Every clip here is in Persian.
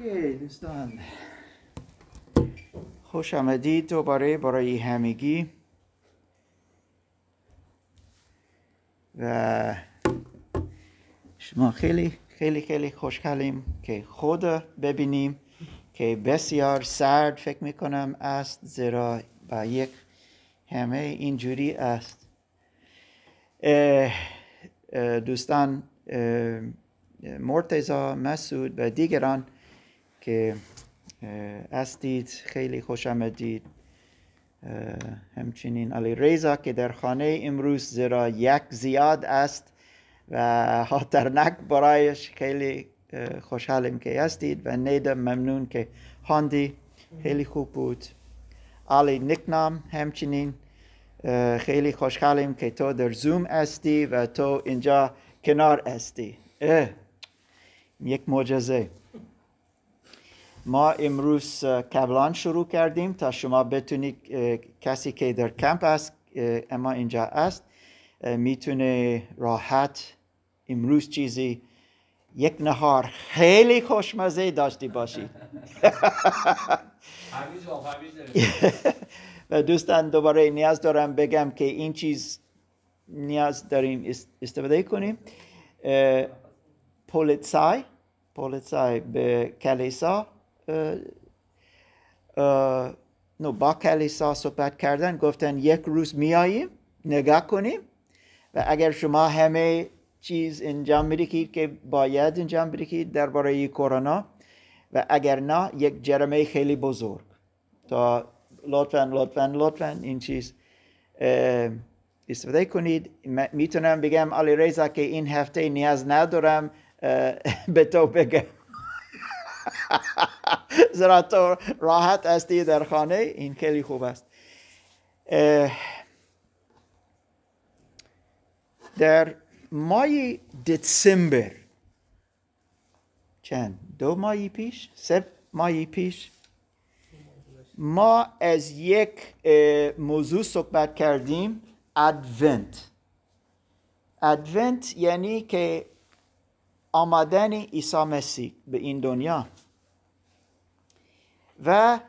دوستان. خوش آمدید دوباره برای همگی. و شما خیلی خیلی خیلی خوشحالیم که خود ببینیم که بسیار سرد فکر می‌کنم است زیرا با یک همه اینجوری است. دوستان مرتزا مسعود و دیگران که استید خیلی خوش آمدید. همچنین علی ریزا که در خانه امروز زیرا یک زیاد است و خاطرنک برایش خیلی خوشحالیم که هستید و نیدم ممنون که هاندی خیلی خوب بود. علی نکنام همچنین خیلی خوشحالیم که تو در زوم هستی و تو اینجا کنار هستی. یک معجزه. ما امروز کبلان شروع کردیم تا شما بتونید کسی که در کمپ است اما اینجا است می‌تونه راحت امروز چیزی یک نهار خیلی خوشمزه داشتی باشید و دوستان دوباره نیاز دارم بگم که این چیز نیاز داریم استفاده کنیم. پولیسای پولیسای به کلیسا. نو با کلیسا صحبت کردن گفتن یک روز میاییم نگاه کنیم و اگر شما همه چیز انجام بدهید که باید انجام بدهید درباره کرونا و اگر نه یک جرمه خیلی بزرگ. تا لطفا لطفا لطفا این چیز استفاده کنید. می‌تونم بگم علی ریزا که این هفته نیاز ندارم به تو بگم. زیرا تو راحت هستی در خانه؟ این خیلی خوب است. در مای دسامبر چند؟ دو ماهی پیش؟ سه ماهی پیش؟ ما از یک موضوع صحبت کردیم ادونت. ادونت یعنی که آمدن عیسی مسیح به این دنیا. و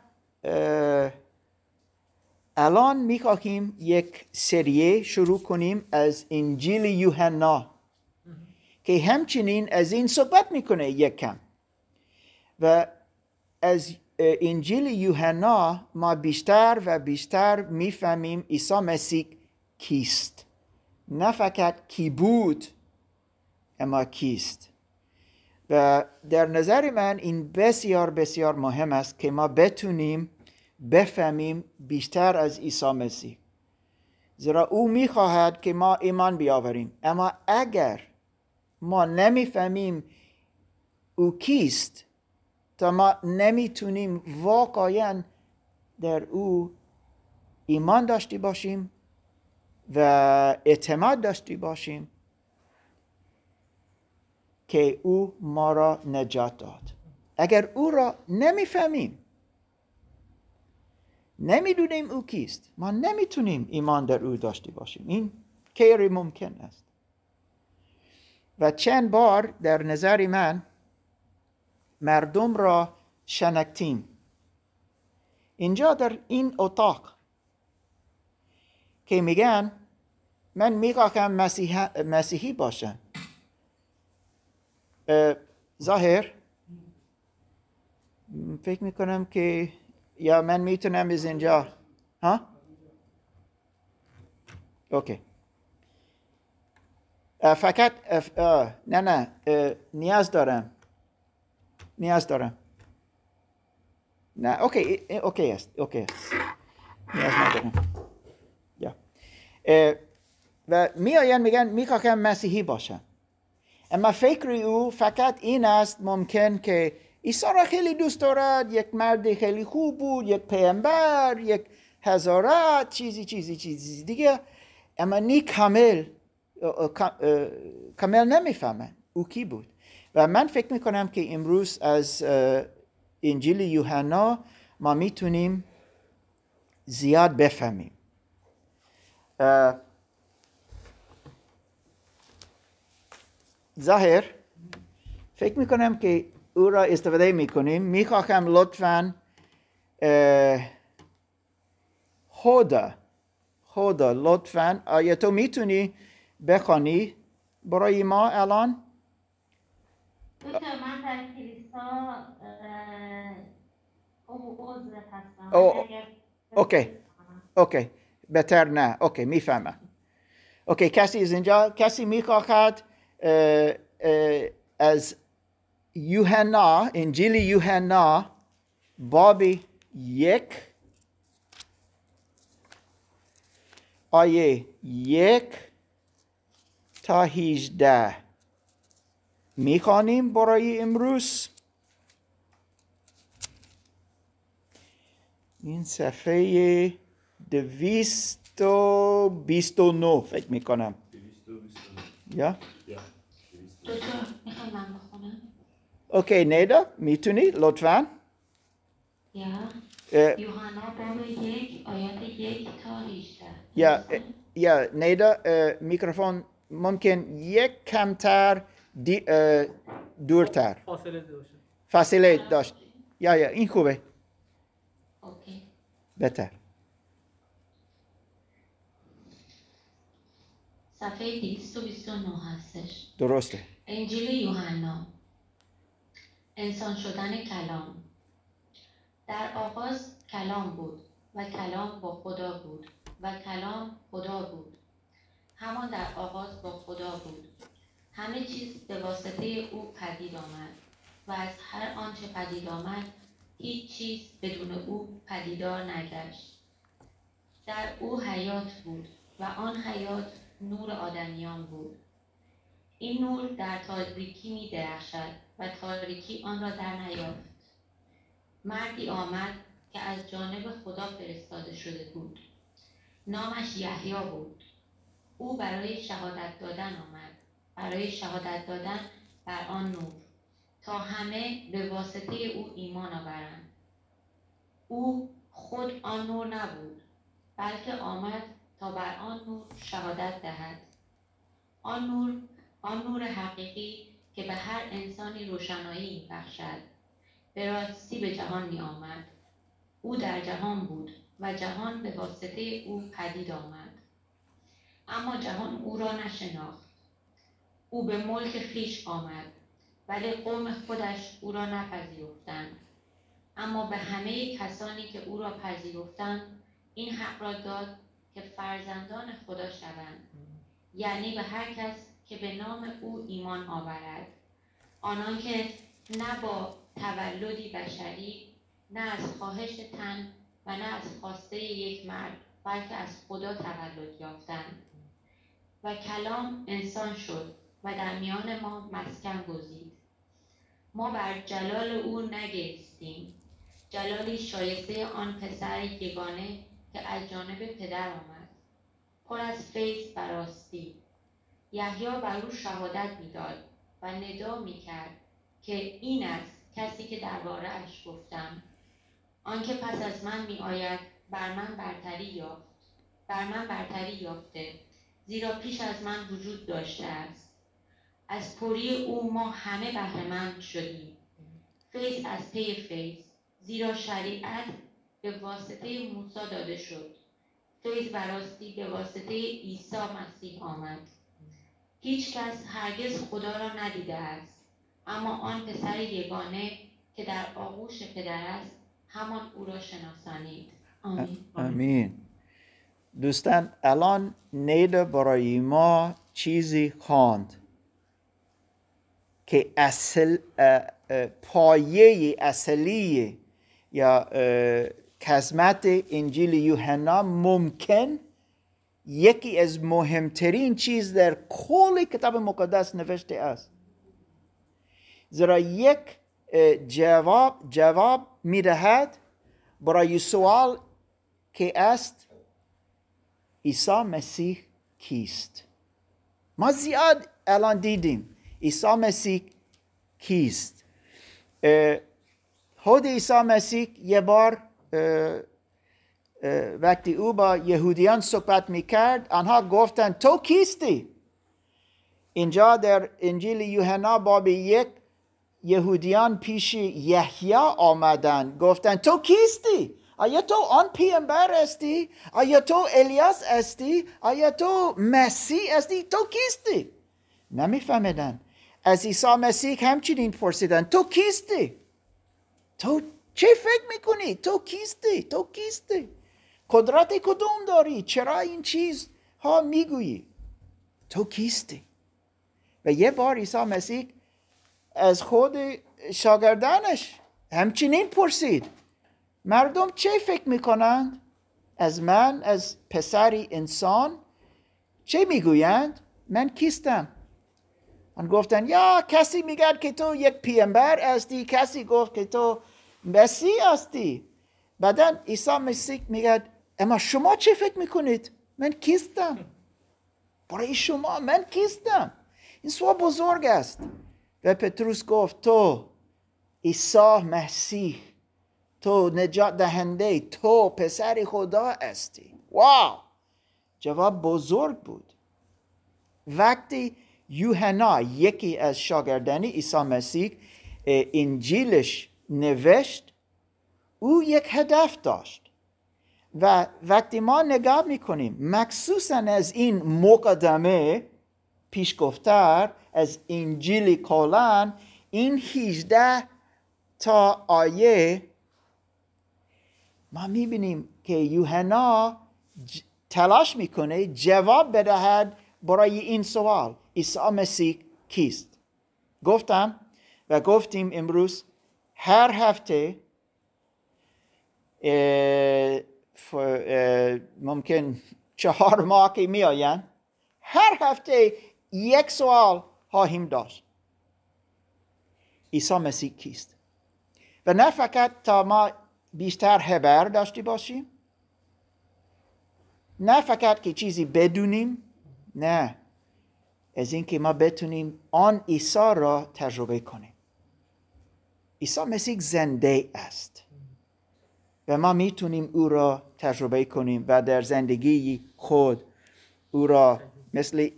الان می‌خواهیم یک سریه شروع کنیم از انجیل یوحنا که همچنین از این صحبت می‌کنه یک کم. و از انجیل یوحنا ما بیشتر و بیشتر می‌فهمیم عیسی مسیح کیست. نه فقط کی بود اما کیست. و در نظر من این بسیار بسیار مهم است که ما بتونیم بفهمیم بیشتر از عیسی مسیح. زیرا او می‌خواهد که ما ایمان بیاوریم. اما اگر ما نمی‌فهمیم او کیست تا ما نمی‌تونیم واقعا در او ایمان داشتی باشیم و اعتماد داشتی باشیم که او ما را نجات داد. اگر او را نمی‌فهمیم نمی‌دونیم او کیست. ما نمی‌تونیم ایمان در او داشته باشیم. این غیر ممکن است. و چند بار در نظر من مردم را شنکتیم اینجا در این اتاق که میگن من می‌خواهم مسیحی باشم. ظاهر. فکر می‌کنم که یا من می‌تونم از اینجا ها؟ اوکی. فقط نه نه نیاز دارم. نیاز دارم. نه اوکی اوکی است اوکی نیاز ندارم. یا. و میآیند میگن می‌خواهم مسیحی باشم. اما فکر او فقط این است ممکن که عیسی را خیلی دوست دارد یک مرد خیلی خوب بود یک پیامبر یک هزارت چیزی چیزی چیزی دیگه. اما نی کامل کامل نمی‌فهمن او کی بود. و من فکر می‌کنم که امروز از انجیل یوحنا ما می‌تونیم زیاد بفهمیم. ظاهر فکر می‌کنم که او را استفاده می‌کنیم. می‌خواهم لطفا هودا هودا لطفا آیا تو می‌تونی بخوانی برای ما الان؟ من در کلیسا عضو هستم. Okay. Okay بهتر نه. Okay می‌فهمم. اوکی کسی از اینجا کسی می‌خواهد اه، از یوحنا انجیل یوحنا باب یک آیه یک تا هیجده می‌خوانیم برای امروز این صفحه دویست و بیست و نو فکر می‌کنم یا دکتر می‌خوام من بخونم؟ اوکی نیدا می‌تونی؟ لطفا. یا. یوحنا باب یک آیات یک تا 18 یا یا نیدا میکروفون ممکن یک کمتر دی- دورتر. فاصله داشته فاصله داشت. یا یا این خوبه. اوکی. بهتر. صفحه 229 هستش. درسته. انجیل یوحنا. انسان شدن کلام. در آغاز کلام بود و کلام با خدا بود و کلام خدا بود. همان در آغاز با خدا بود. همه چیز به واسطه او پدید آمد و از هر آنچه پدید آمد هیچ چیز بدون او پدیدار نگشت. در او حیات بود و آن حیات نور آدمیان بود. این نور در تاریکی می درخشد و تاریکی آن را در نیافت. مردی آمد که از جانب خدا فرستاده شده بود. نامش یحیی بود. او برای شهادت دادن آمد. برای شهادت دادن بر آن نور. تا همه به واسطه او ایمان آورند. او خود آن نور نبود بلکه آمد تا بر آن نور شهادت دهد. آن نور آن نور حقیقی که به هر انسانی روشنایی بخشد. به راستی به جهان می او در جهان بود و جهان به واسطه او پدید آمد. اما جهان او را نشناخت. او به ملک خیش آمد ولی قوم خودش او را نپذیرفتند. اما به همه کسانی که او را پذیرفتند این حق را داد که فرزندان خدا شوند. یعنی به هر کس که به نام او ایمان آورد. آنان که نه با تولدی بشری نه از خواهش تن و نه از خواسته یک مرد بلکه از خدا تولد یافتند. و کلام انسان شد و در میان ما مسکن گزید. ما بر جلال او نگریستیم. جلالی شایسته آن پسر یگانه که از جانب پدر آمد. پر از فیض و راستی یحیی بر او شهادت می‌داد و ندا می‌کرد که این است کسی که دربارهاش گفتم. آنکه پس از من میآید بر من برتری یافت. بر من برتری یافته زیرا پیش از من وجود داشته است. از پری او ما همه بهرهمند شدیم. فیض از پی فیض زیرا شریعت به واسطه موسی داده شد. فیض و راستی به واسطه عیسی مسیح آمد. هیچ کس هرگز خدا را ندیده است. اما آن پسر یگانه که در آغوش پدر است همان او را شناسانید. آمین. امین دوستان الان نیده برای ما چیزی خواند که اصل پایه اصلی یا قسمت انجیل یوحنا ممکن یکی از مهمترین چیز در کل کتاب مقدس نوشته است. زیرا یک جواب جواب می‌دهد برای سوال که است عیسی مسیح کیست؟ ما زیاد الان دیدیم عیسی مسیح کیست. خود عیسی مسیح یه بار وقتی او با یهودیان صحبت می‌کرد آنها گفتند تو کیستی؟ اینجا در انجیل یوحنا باب یک یهودیان پیش یحیی آمدن گفتن تو کیستی؟ آیا تو آن پیامبر هستی؟ آیا تو الیاس هستی؟ آیا تو مسیح هستی؟ تو کیستی؟ نمیفهمیدن از عیسی مسیح همچنین پرسیدن تو کیستی؟ تو چه فکر می‌کنی؟ تو کیستی؟ تو کیستی؟ قدرت کدوم داری؟ چرا این چیز ها می‌گویی؟ تو کیستی؟ و یه بار عیسی مسیح از خود شاگردانش همچنین پرسید مردم چه فکر می‌کنند؟ از من از پسری انسان چه می‌گویند؟ من کیستم؟ من گفتن یا کسی میگه که تو یک پیامبر هستی کسی گفت که تو مسیح هستی. بعدا عیسی مسیح میگه اما شما چه فکر می‌کنید؟ من کیستم؟ برای شما من کیستم؟ این سوال بزرگ است. و پتروس گفت تو عیسی مسیح تو نجات دهنده تو پسر خدا هستی. واو! جواب بزرگ بود. وقتی یوحنا یکی از شاگردان عیسی مسیح انجیلش نوشت او یک هدف داشت. و وقتی ما نگاه می‌کنیم مخصوصا از این مقدمه پیشگفتر از انجیل کلان این 18 تا آیه ما می‌بینیم که یوحنا تلاش می‌کنه جواب بدهد برای این سوال. عیسی مسیح کیست؟ گفتم و گفتیم امروز هر هفته ممکن چهار ماه که می هر هفته یک سوال خواهیم داشت. عیسی مسیح کیست؟ و نه فقط تا ما بیشتر خبر داشته باشیم نه فقط که چیزی بدونیم نه. از اینکه ما بتونیم آن عیسی را تجربه کنیم. عیسی مسیح زنده است. و ما می‌تونیم او را تجربه کنیم و در زندگی خود او را مثل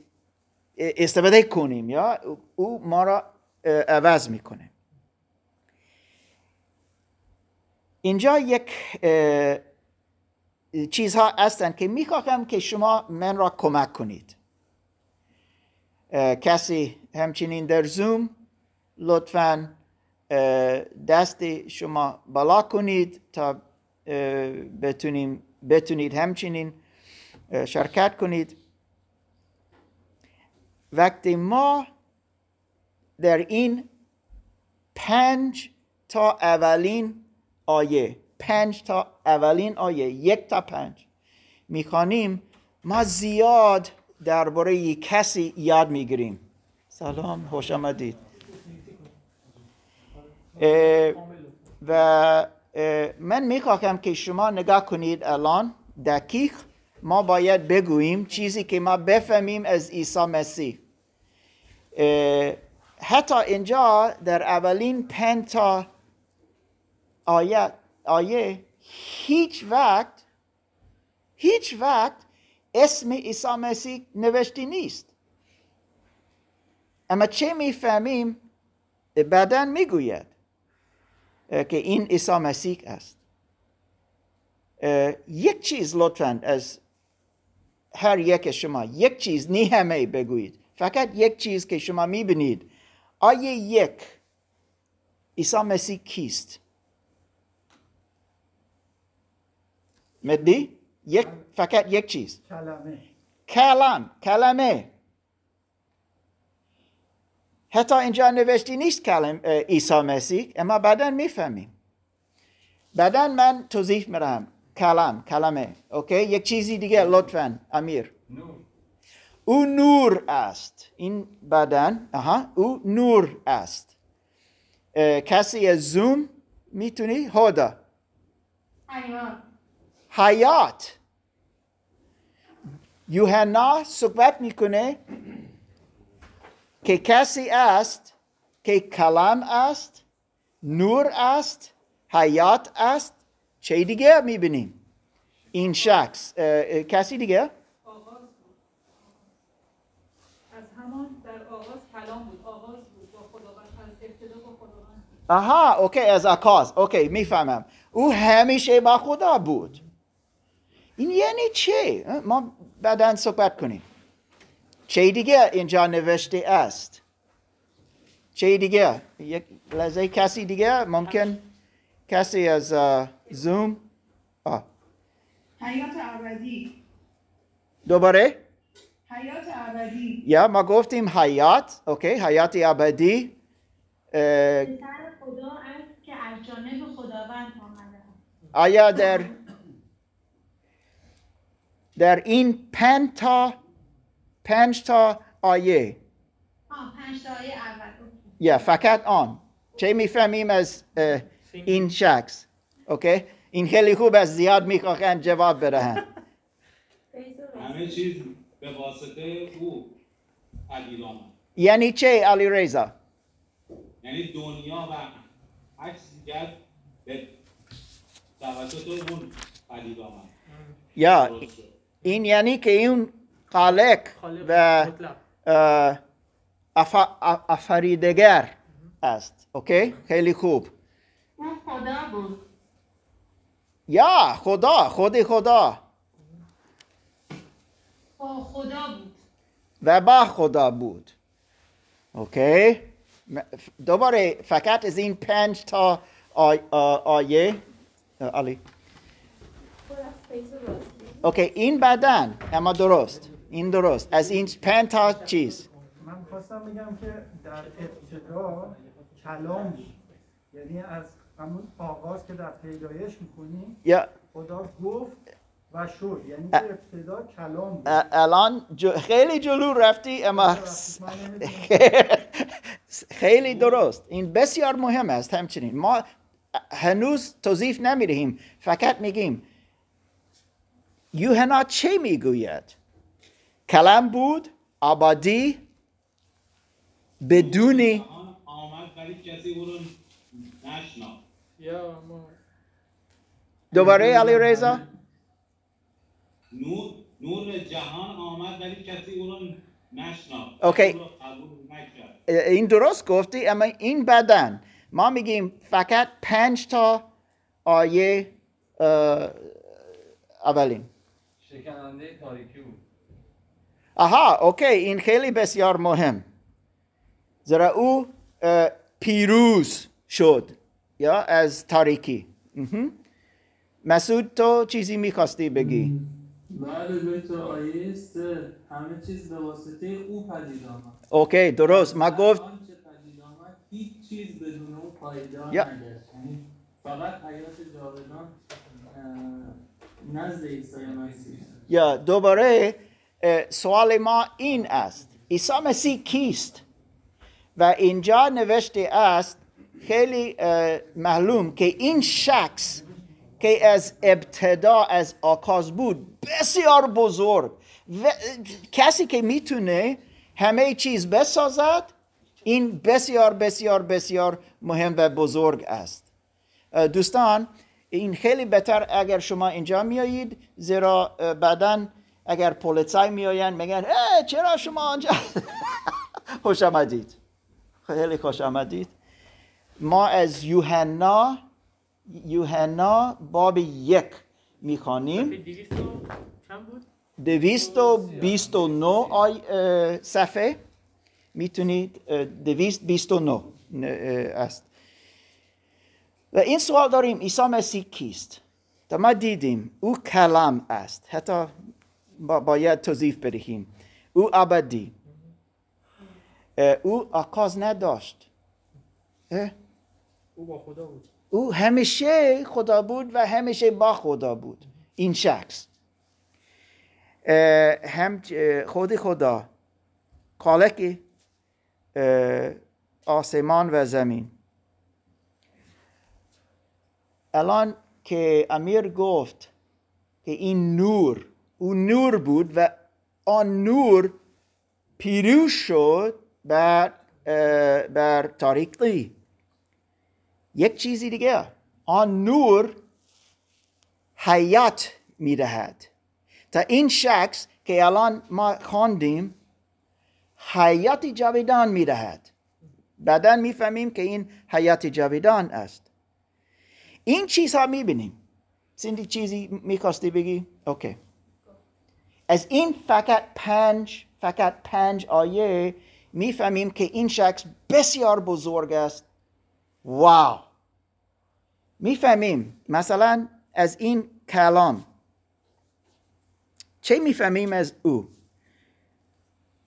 استفاده کنیم یا او ما را عوض می‌کنه. اینجا یک چیزها هستند که می‌خواهم که شما من را کمک کنید. کسی همچنین در زوم لطفا دست شما بالا کنید تا بتونیم بتونید همچنین شرکت کنید. وقتی ما در این پنج تا اولین آیه پنج تا اولین آیه یک تا پنج می‌خوانیم ما زیاد درباره کسی یاد می‌گیریم. سلام خوش آمدید. و من می‌خواهم که شما نگاه کنید الان دقیق ما باید بگوییم چیزی که ما بفهمیم از عیسی مسیح. حتی اینجا در اولین پنج تا آیه, آیه هیچ وقت هیچ وقت اسم عیسی مسیح نوشته نیست. اما چه می‌فهمیم؟ بعدا می‌گوید. که این عیسی مسیح است. یک چیز لطفا از هر یک شما یک چیز نی همه بگویید. فقط یک چیز که شما می‌بینید. آیه یک عیسی مسیح کیست؟ مدی یک فقط یک چیز. کلمه. کلام کلمه. حتی اینجا نوشتی نیست کلم عیسی مسیح اما بعدا می‌فهمیم. بعدا من توضیح میرم کلام کلمه اوکی؟ یک چیزی دیگه لطفا امیر. نور. او نور است. این بدن آها او نور است. اه، کسی از زوم می‌تونی؟ هدا حیات حیات. یوحنا صحبت می‌کنه. که کسی است که کلام است نور است حیات است چه دیگه می‌بینیم این شخص کسی دیگه آغاز از همان در آغاز کلام بود. آغاز بود. با خداوند از ابتدا با خداوند آها اوکی از عکاس اوکی می‌فهمم. او همیشه با خدا بود. این یعنی چه ما بعدا صحبت کنیم. چه دیگه اینجا نوشته است؟ چه دیگه؟ یک لحظه کسی دیگه؟ ممکن کسی از زوم آه. حیات ابدی. دوباره؟ حیات ابدی. یا ما گفتیم حیات. اوکی حیات ابدی. اه، پسر خدا است که از جانب خداوند آمده است. آیا در در این پنج تا پنج تا آیه. آه پنج تا آیه اول. یا فقط آن. چه می‌فهمیم از این شخص؟ اوکی این خیلی خوب است زیاد می‌خواهند جواب بدهند. همه چیز به واسطه او آمد یعنی چه علی رضا؟ یعنی دنیا و هر دیگر به توسط اون پدید آمد یا. این یعنی که این خالق و افریدگر است. Okay خیلی خوب. او خدا بود. یا خدا خود خدا. با خدا بود. و با خدا بود. Okay دوباره فقط از این پنج تا آی- آ- آیه علی. اوکی این بدن اما درست. این درست. از این پنج تا چیز. من خواستم بگم که در ابتدا کلام بود. یعنی از همون آغاز که در پیدایش می‌کنیم یا خدا گفت و شد. یعنی که ابتدا کلام بود. الان جو- خیلی جلو رفتی اما نمی‌دونم. خیلی درست. این بسیار مهم است همچنین. ما هنوز توضیح نمی‌دهیم. فقط میگیم یوحنا چه می‌گوید؟ کلام بود؟ آبادی؟ بدونی. دوباره علی رضا؟ نور نور جهان آمد ولی کسی او رو نشناخت اوکی. این درست گفتی اما این بدن. ما میگیم فقط پنج تا آیه اولین. شکننده تاریکی بود. آها اوکی این خیلی بسیار مهم. زیرا او پیروز شد یا از تاریکی. مسعود تو چیزی می‌خواستی بگی؟ بله به آیه سه همه چیز به واسطه او پدید آمد. اوکی درست. ما گفت هیچ چیز بدون او پایدار. نگشت. یعنی فقط حیات جاودان نزد عیسی مسیح. یا دوباره اه، سوال ما این است. عیسی مسیح کیست؟ و اینجا نوشته است خیلی معلوم که این شخص که از ابتدا از آغاز بود بسیار بزرگ و کسی که می‌تونه همه چیز بسازد این بسیار بسیار بسیار مهم و بزرگ است. دوستان این خیلی بهتر اگر شما اینجا میایید زیرا بعدا اگر پلیسای میآیند میگن چرا شما آنجا خوش آمدید. خیلی خوش آمدید. ما از یوحنا یوحنا باب یک می‌خوانیم. دویست و بیست و نو آی صفحه. می‌تونید دویست بیست و نو است. و این سوال داریم عیسی مسیح کیست؟ تا ما دیدیم او کلام است. حتی با باید توضیح بدهیم او ابدی. او آغاز نداشت؟ او با خدا بود. او همیشه خدا بود و همیشه با خدا بود. این شخص. هم خود خدا. خالق آسمان و زمین. الان که امیر گفت که این نور او نور بود و آن نور پیروز شد بر, بر تاریکی یک چیزی دیگه آن نور حیات می‌دهد. تا این شخص که الان ما خواندیم حیات جاودان می‌دهد. بعدا می‌فهمیم که این حیات جاویدان است. این چیزها می‌بینیم. سندی چیزی می‌خواستی بگی؟ اوکی. از این فقط پنج فقط پنج آیه می‌فهمیم که این شخص بسیار بزرگ است. واو! می‌فهمیم. مثلا از این کلام. چه می‌فهمیم از او؟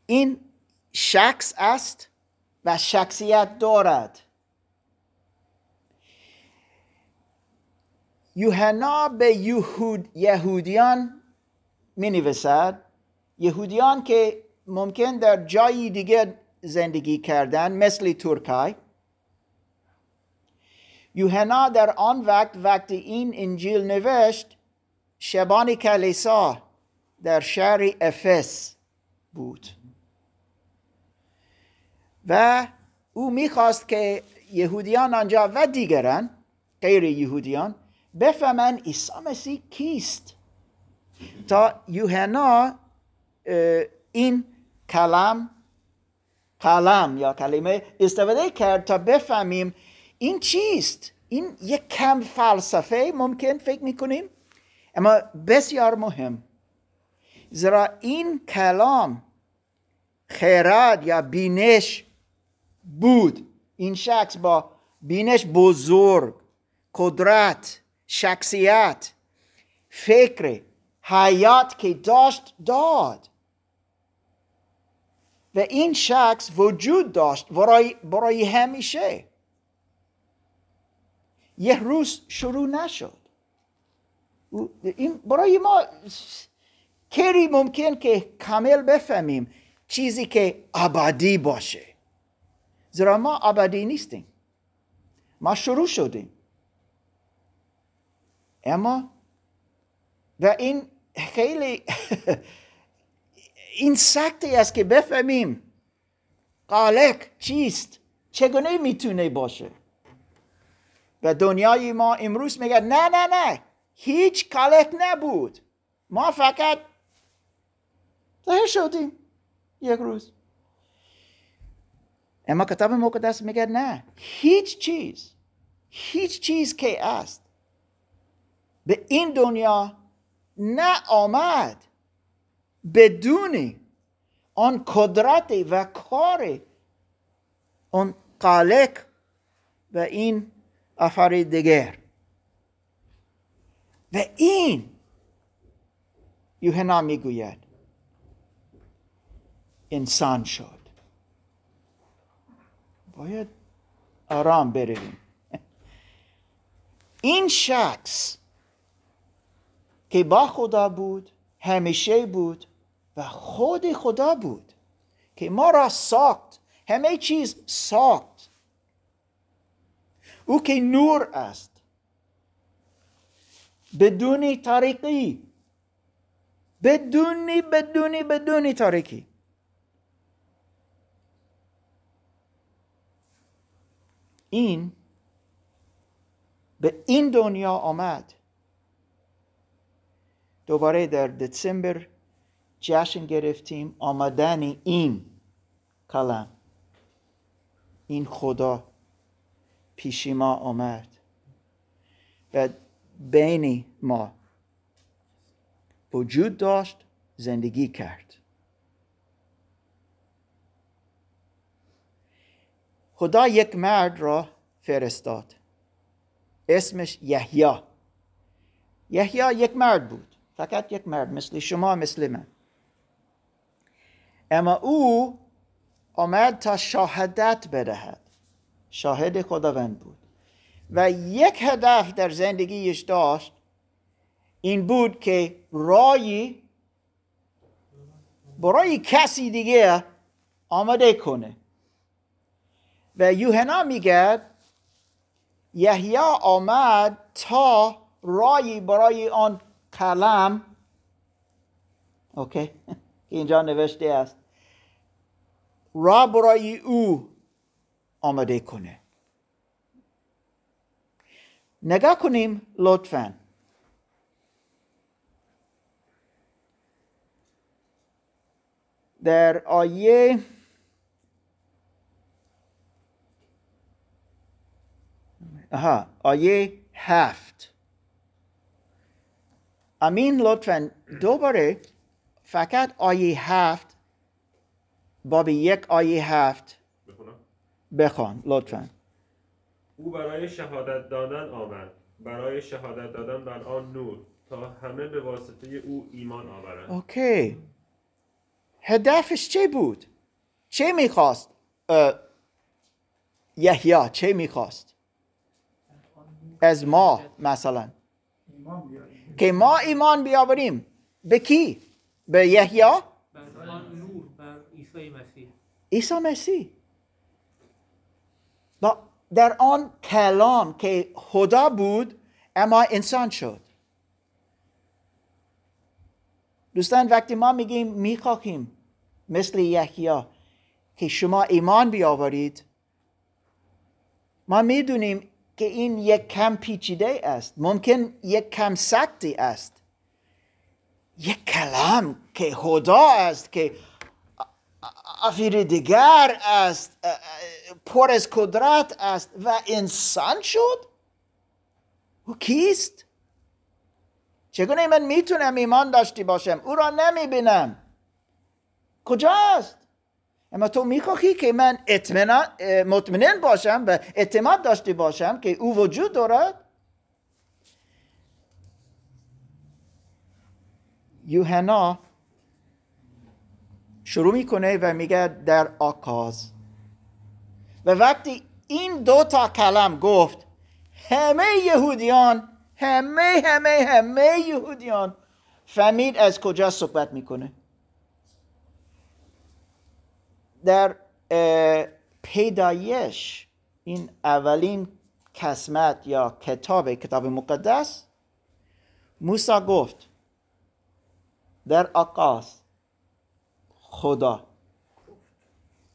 این شخص است و شخصیت دارد. یوحنا به یهود یهودیان می نویسد یهودیان که ممکن در جایی دیگه زندگی کردن مثل ترکای یوحنا در آن وقت وقتی این انجیل نوشت شبان کلیسا در شهر افس بود. و او می‌خواست که یهودیان آنجا و دیگران غیر یهودیان بفهمن عیسی مسیح کیست. تا یوحنا این کلام کلام یا کلمه استفاده کرد تا بفهمیم این چیست؟ این یک کم فلسفه ممکن فکر می‌کنیم؟ اما بسیار مهم. زیرا این کلام خیرات یا بینش بود. این شخص با بینش بزرگ قدرت شخصیت فکر حیات که داشت داد. و این شخص وجود داشت برای, برای همیشه. یه روز شروع نشد. این برای ما کری ممکن که کامل بفهمیم چیزی که ابدی باشه. زیرا ما ابدی نیستیم. ما شروع شدیم. اما و این خیلی این سختی است که بفهمیم قالق چیست؟ چگونه می‌تونه باشه؟ و دنیای ما امروز میگه نه نه نه هیچ قالق نبود. ما فقط ظاهر شدیم یک روز. اما کتاب مقدس میگه نه هیچ چیز هیچ چیز که است به این دنیا نه آمد. بدون آن قدرت و کار آن قالق و این دیگر. و این یوحنا می‌گوید انسان شد. باید آرام برویم. این شخص که با خدا بود همیشه بود و خود خدا بود که ما را ساخت همه چیز ساخت. او که نور است. بدون تاریکی بدونی بدونی بدونی تاریکی این به این دنیا آمد. دوباره در دسامبر جشن گرفتیم. آمدن این کلم این خدا پیش ما آمد و بین ما وجود داشت زندگی کرد. خدا یک مرد را فرستاد. اسمش یحیی. یحیی یک مرد بود. فقط یک مرد مثل شما مثل من. اما او آمد تا شاهدت بدهد. شاهد خداوند بود. و یک هدف در زندگیش داشت این بود که رای برای کسی دیگه آماده کنه. و یوحنا میگه یحیی آمد تا رای برای آن کلم اوکی. اینجا نوشته است. را برای او آماده کنه. نگاه کنیم لطفا. در آیه آها آیه هفت. امین لطفا دوباره فقط آیه هفت باب یک آیه هفت بخوان لطفا. او برای شهادت دادن آمد. برای شهادت دادن بر آن نور. تا همه به واسطه او ایمان آورند. اوکی. هدفش چه بود؟ چه می‌خواست؟ یحیی چه می‌خواست؟ از ما مثلا. ایمان که ما ایمان بیاوریم. به کی? به یحیی؟ عیسی مسیح. با در آن کلام که خدا بود اما انسان شد. دوستان وقتی ما میگیم می‌خواهیم مثل یحیی که شما ایمان بیاورید ما می‌دونیم که این یک کم پیچیده است. ممکن یک کم سختی است. یک کلام که خدا است که افریدگر است پر از قدرت است و انسان شد. او کیست؟ چگونه من می‌تونم ایمان داشته باشم؟ او را نمی‌بینم. کجاست؟ اما تو می‌خواهی که من مطمئن باشم و اعتماد داشته باشم که او وجود دارد. یوحنا شروع می‌کنه و میگه در آکاز و وقتی این دو تا کلم گفت همه یهودیان همه همه همه یهودیان فهمید از کجا صحبت می‌کنه. در پیدایش این اولین قسمت یا کتاب کتاب مقدس موسی گفت در آغاز خدا.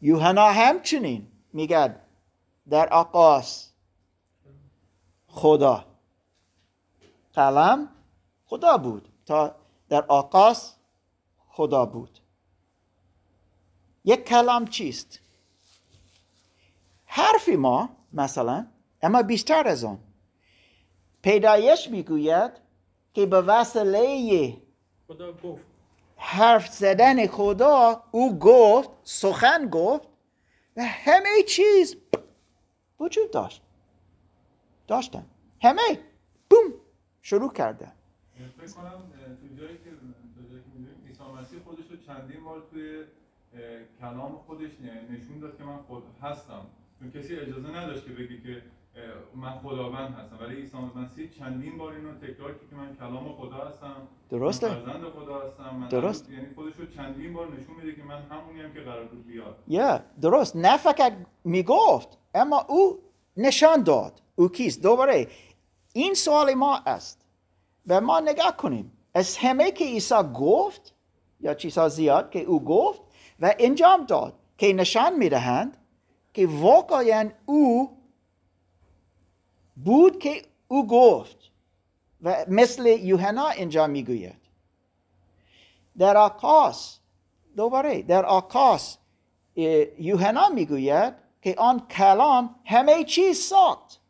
یوحنا همچنین میگه در آغاز خدا. قلم خدا بود. تا در آغاز خدا بود. یک کلام چیست؟ حرفی ما مثلا اما بیشتر از آن. پیدایش می‌گوید که به وسیله حرف زدن خدا او گفت سخن گفت و همه چیز وجود داشت. داشتن. همه. بوم. شروع کردن. فکر کنم تو جایی که تو جایی که می‌دونیم عیسی مسیح خودش رو چندین بار توی کلام خودش نشون داد که من خود هستم. چون کسی اجازه نداشت که بگه که من خداوند هستم. ولی عیسی مسیح چندین بار اینو تکرار کرد که من کلام خدا هستم. درسته؟ فرزند خدا هستم. من درست. یعنی خودش رو چندین بار نشون میده که من همونیم که قرار بود بیاد. یا درست. نه فقط می‌گفت اما او نشان داد. او کیست؟ دوباره. این سوال ما است. و ما نگاه کنیم. از همه که عیسی گفت یا چیزها زیاد که او گفت و انجام داد که نشان می‌دهند که واقعا او بود که او گفت و مثل یوحنا اینجا می‌گوید. در آقاس دوباره در آقاس اه، یوحنا می‌گوید که آن کلام همه چیز ساخت.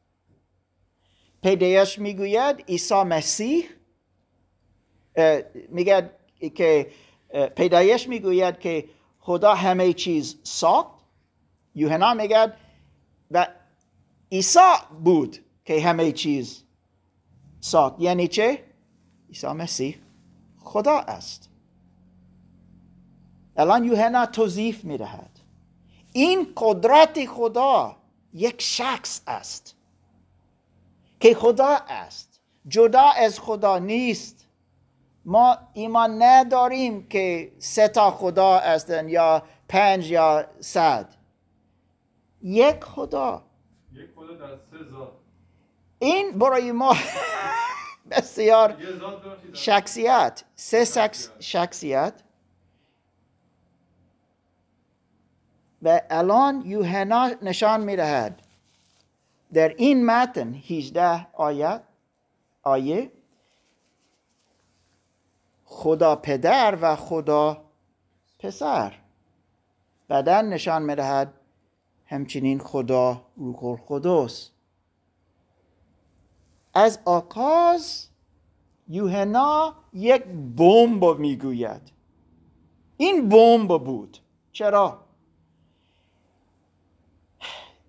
پیدایش می‌گوید عیسی مسیح میگه که پیدایش می‌گوید که خدا همه چیز ساخت. یوحنا میگه و عیسی بود که همه چیز ساخت. یعنی چه؟ عیسی مسیح خدا است. الان یوحنا توضیح می‌دهد. این قدرت خدا یک شخص است. که خدا است. جدا از خدا نیست. ما ایمان نداریم که سه تا خدا هستند یا پنج یا صد. یک خدا. یک خدا در سه ذات. این برای ما بسیار شخصیت. سه شخص شخصیت. و الان یوحنا نشان می‌دهد. در این متن 18 آیت آیه خدا پدر و خدا پسر. بعدا نشان می‌دهد همچنین خدا روح القدس. از آغاز یوحنا یک بمب می‌گوید. این بمب بود. چرا؟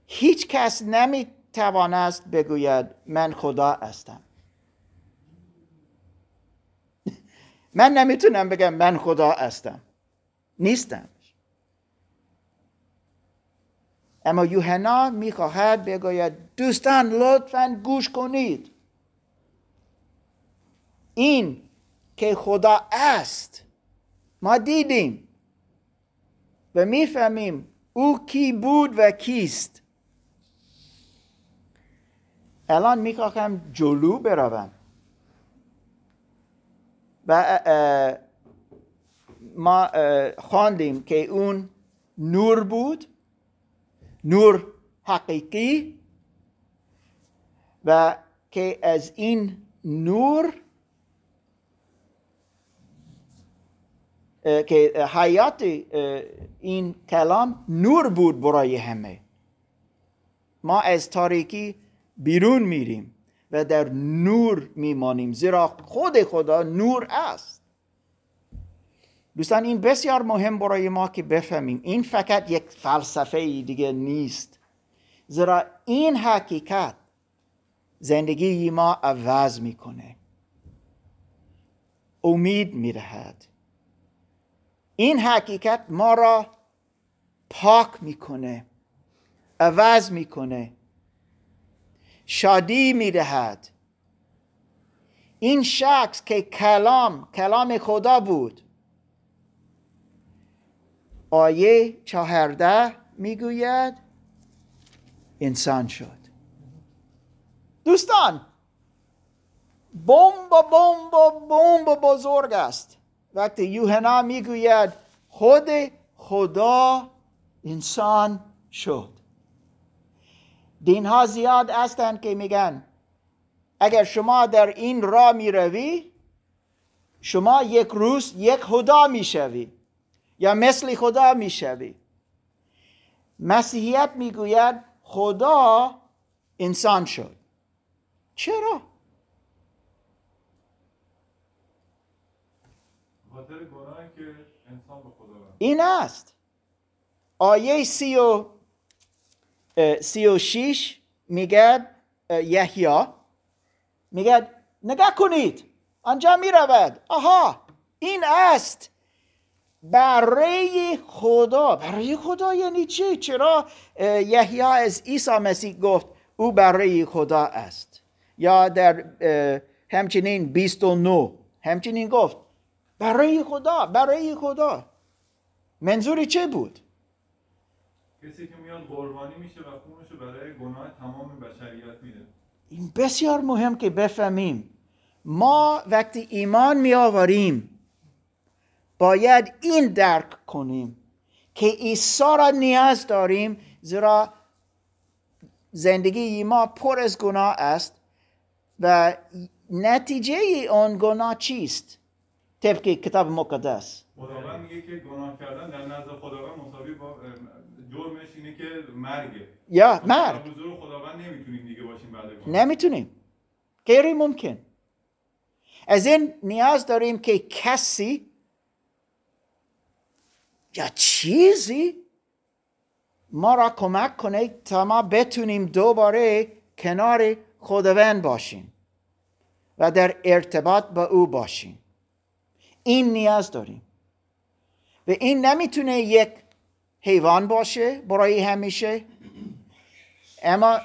هیچ کس نمی توانست بگوید من خدا هستم. من نمی‌تونم بگم من خدا هستم. نیستم. اما یوحنا می‌خواهد بگوید دوستان لطفا گوش کنید. این که خدا است ما دیدیم و می‌فهمیم او کی بود و کیست. الان می‌خواهم جلو بروم. ما خواندیم که اون نور بود. نور حقیقی. و که از این نور که حیات این کلام نور بود برای همه. ما از تاریکی بیرون میریم. و در نور میمانیم زیرا خود خدا نور است. دوستان این بسیار مهم برای ما که بفهمیم. این فقط یک فلسفه دیگه نیست. زیرا این حقیقت زندگی ما عوض می‌کنه. امید می‌دهد این حقیقت ما را پاک می‌کنه عوض می‌کنه. شادی می‌دهد. این شخص که کلام کلام خدا بود. آیه چهارده می‌گوید انسان شد. دوستان بمب بمب بمب بزرگ است. وقتی یوحنا می‌گوید خود خدا انسان شد. دین ها زیاد هستند که میگن اگر شما در این راه می‌روی شما یک روز یک خدا می‌شوی یا مثل خدا می‌شوی. مسیحیت می‌گوید خدا انسان شد. چرا؟ این است. آیه سی و, سی و شیش میگد یحیی. میگد نگاه کنید آنجا می‌رود. آها این است. برای خدا برای خدا یعنی چی؟ چرا؟ یحیی از عیسی مسیح گفت او برای خدا است. یا در همچنین 29 همچنین گفت برای خدا برای خدا. منظوری چه بود؟ کسی که میاد قربانی میشه و خونشو برای گناه تمام بشریت میده. این بسیار مهم که بفهمیم. ما وقتی ایمان می آوریم باید این درک کنیم که عیسی را نیاز داریم زیرا زندگی ما پر از گناه است و نتیجه آن گناه چیست؟ طبق کتاب مقدس. خداوند میگه که گناه کردن در نزد خداوند مساوی با جرمش اینه که مرگه. یا مرگ. حضور خداوند نمی‌تونیم دیگه باشیم بعد نمی‌تونیم. غیر ممکن. از این نیاز داریم که کسی یا چیزی ما را کمک کنه تا ما بتونیم دوباره کنار خداوند باشیم و در ارتباط با او باشیم. این نیاز داریم. و این نمی‌تونه یک حیوان باشه برای همیشه. اما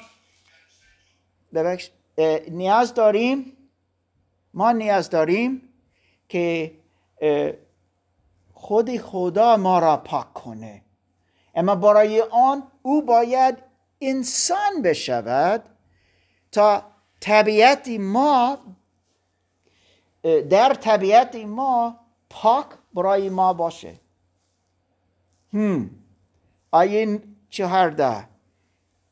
نیاز داریم ما نیاز داریم که خود خدا ما را پاک کنه. اما برای آن او باید انسان بشود تا طبیعت ما در طبیعت ما پاک برای ما باشه. هم. آیه چهارده.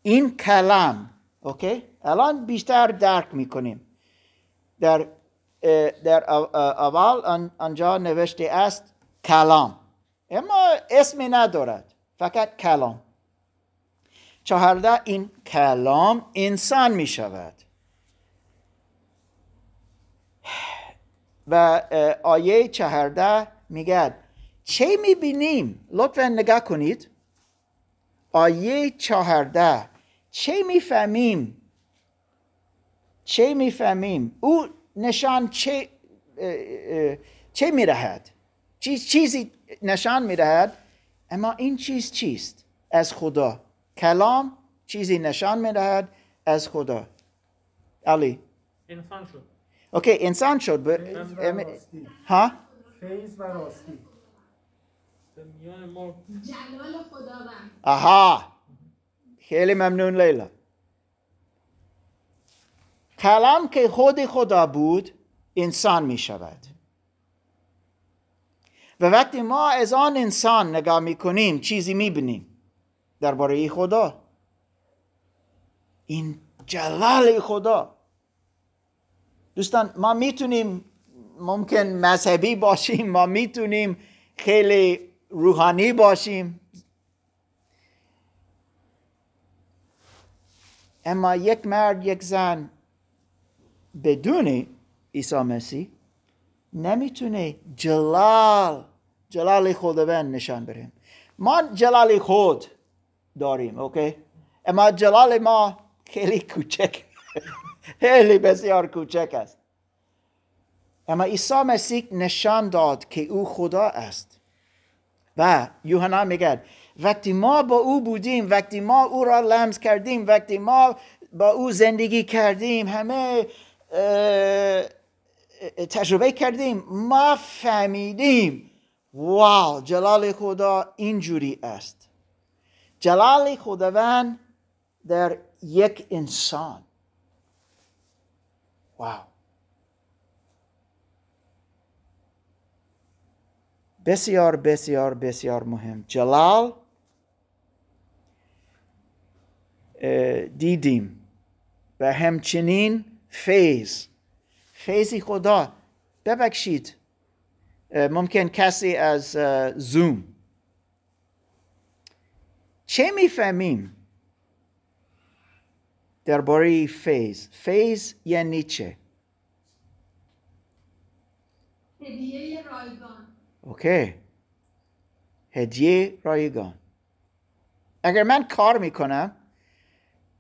این کلام اوکی؟ الان بیشتر درک می‌کنیم. در در اول آنجا نوشته است کلام. اما اسمی ندارد فقط کلام. چهارده این کلام انسان می شود و آیه چهارده میگه چه می‌بینیم؟ لطفا نگاه کنید. آیه چهارده. چه می‌فهمیم؟ چه می‌فهمیم؟ او نشان چه چه می‌دهد چیز چیزی نشان می‌دهد اما این چیز چیست؟ از خدا. کلام چیزی نشان می‌دهد از خدا. علی. انسان شد. اوکی انسان شد. ب... فیض و ام- راستی. ها؟ فیض و راستی. میان ما. جلال خداوند. آها. خیلی ممنون لیلا. کلام که خود خدا بود انسان می شود و وقتی ما از آن انسان نگاه می کنیم چیزی می بینیم درباره خدا. این جلال خدا. دوستان ما می‌تونیم ممکن مذهبی باشیم ما می‌تونیم خیلی روحانی باشیم. اما یک مرد یک زن بدون عیسی مسیح نمی‌تونه جلال جلال خداوند نشان بدهیم ما جلال خود داریم اوکی؟ اما جلال ما خیلی کوچک خیلی بسیار کوچک است. اما عیسی مسیح نشان داد که او خدا است. و یوحنا میگه وقتی ما با او بودیم وقتی ما او را لمس کردیم وقتی ما با او زندگی کردیم همه تجربه کردیم ما فهمیدیم واو جلال خدا اینجوری است. جلال خداوند در یک انسان. واو. بسیار بسیار بسیار مهم. جلال دیدیم. و همچنین فیض. فیضی خدا. ببخشید. ممکن کسی از زوم. چه می‌فهمیم؟ درباره فیض. فیض یعنی چه؟ هدیه رایگان. اوکی. هدیه رایگان. اگر من کار می‌کنم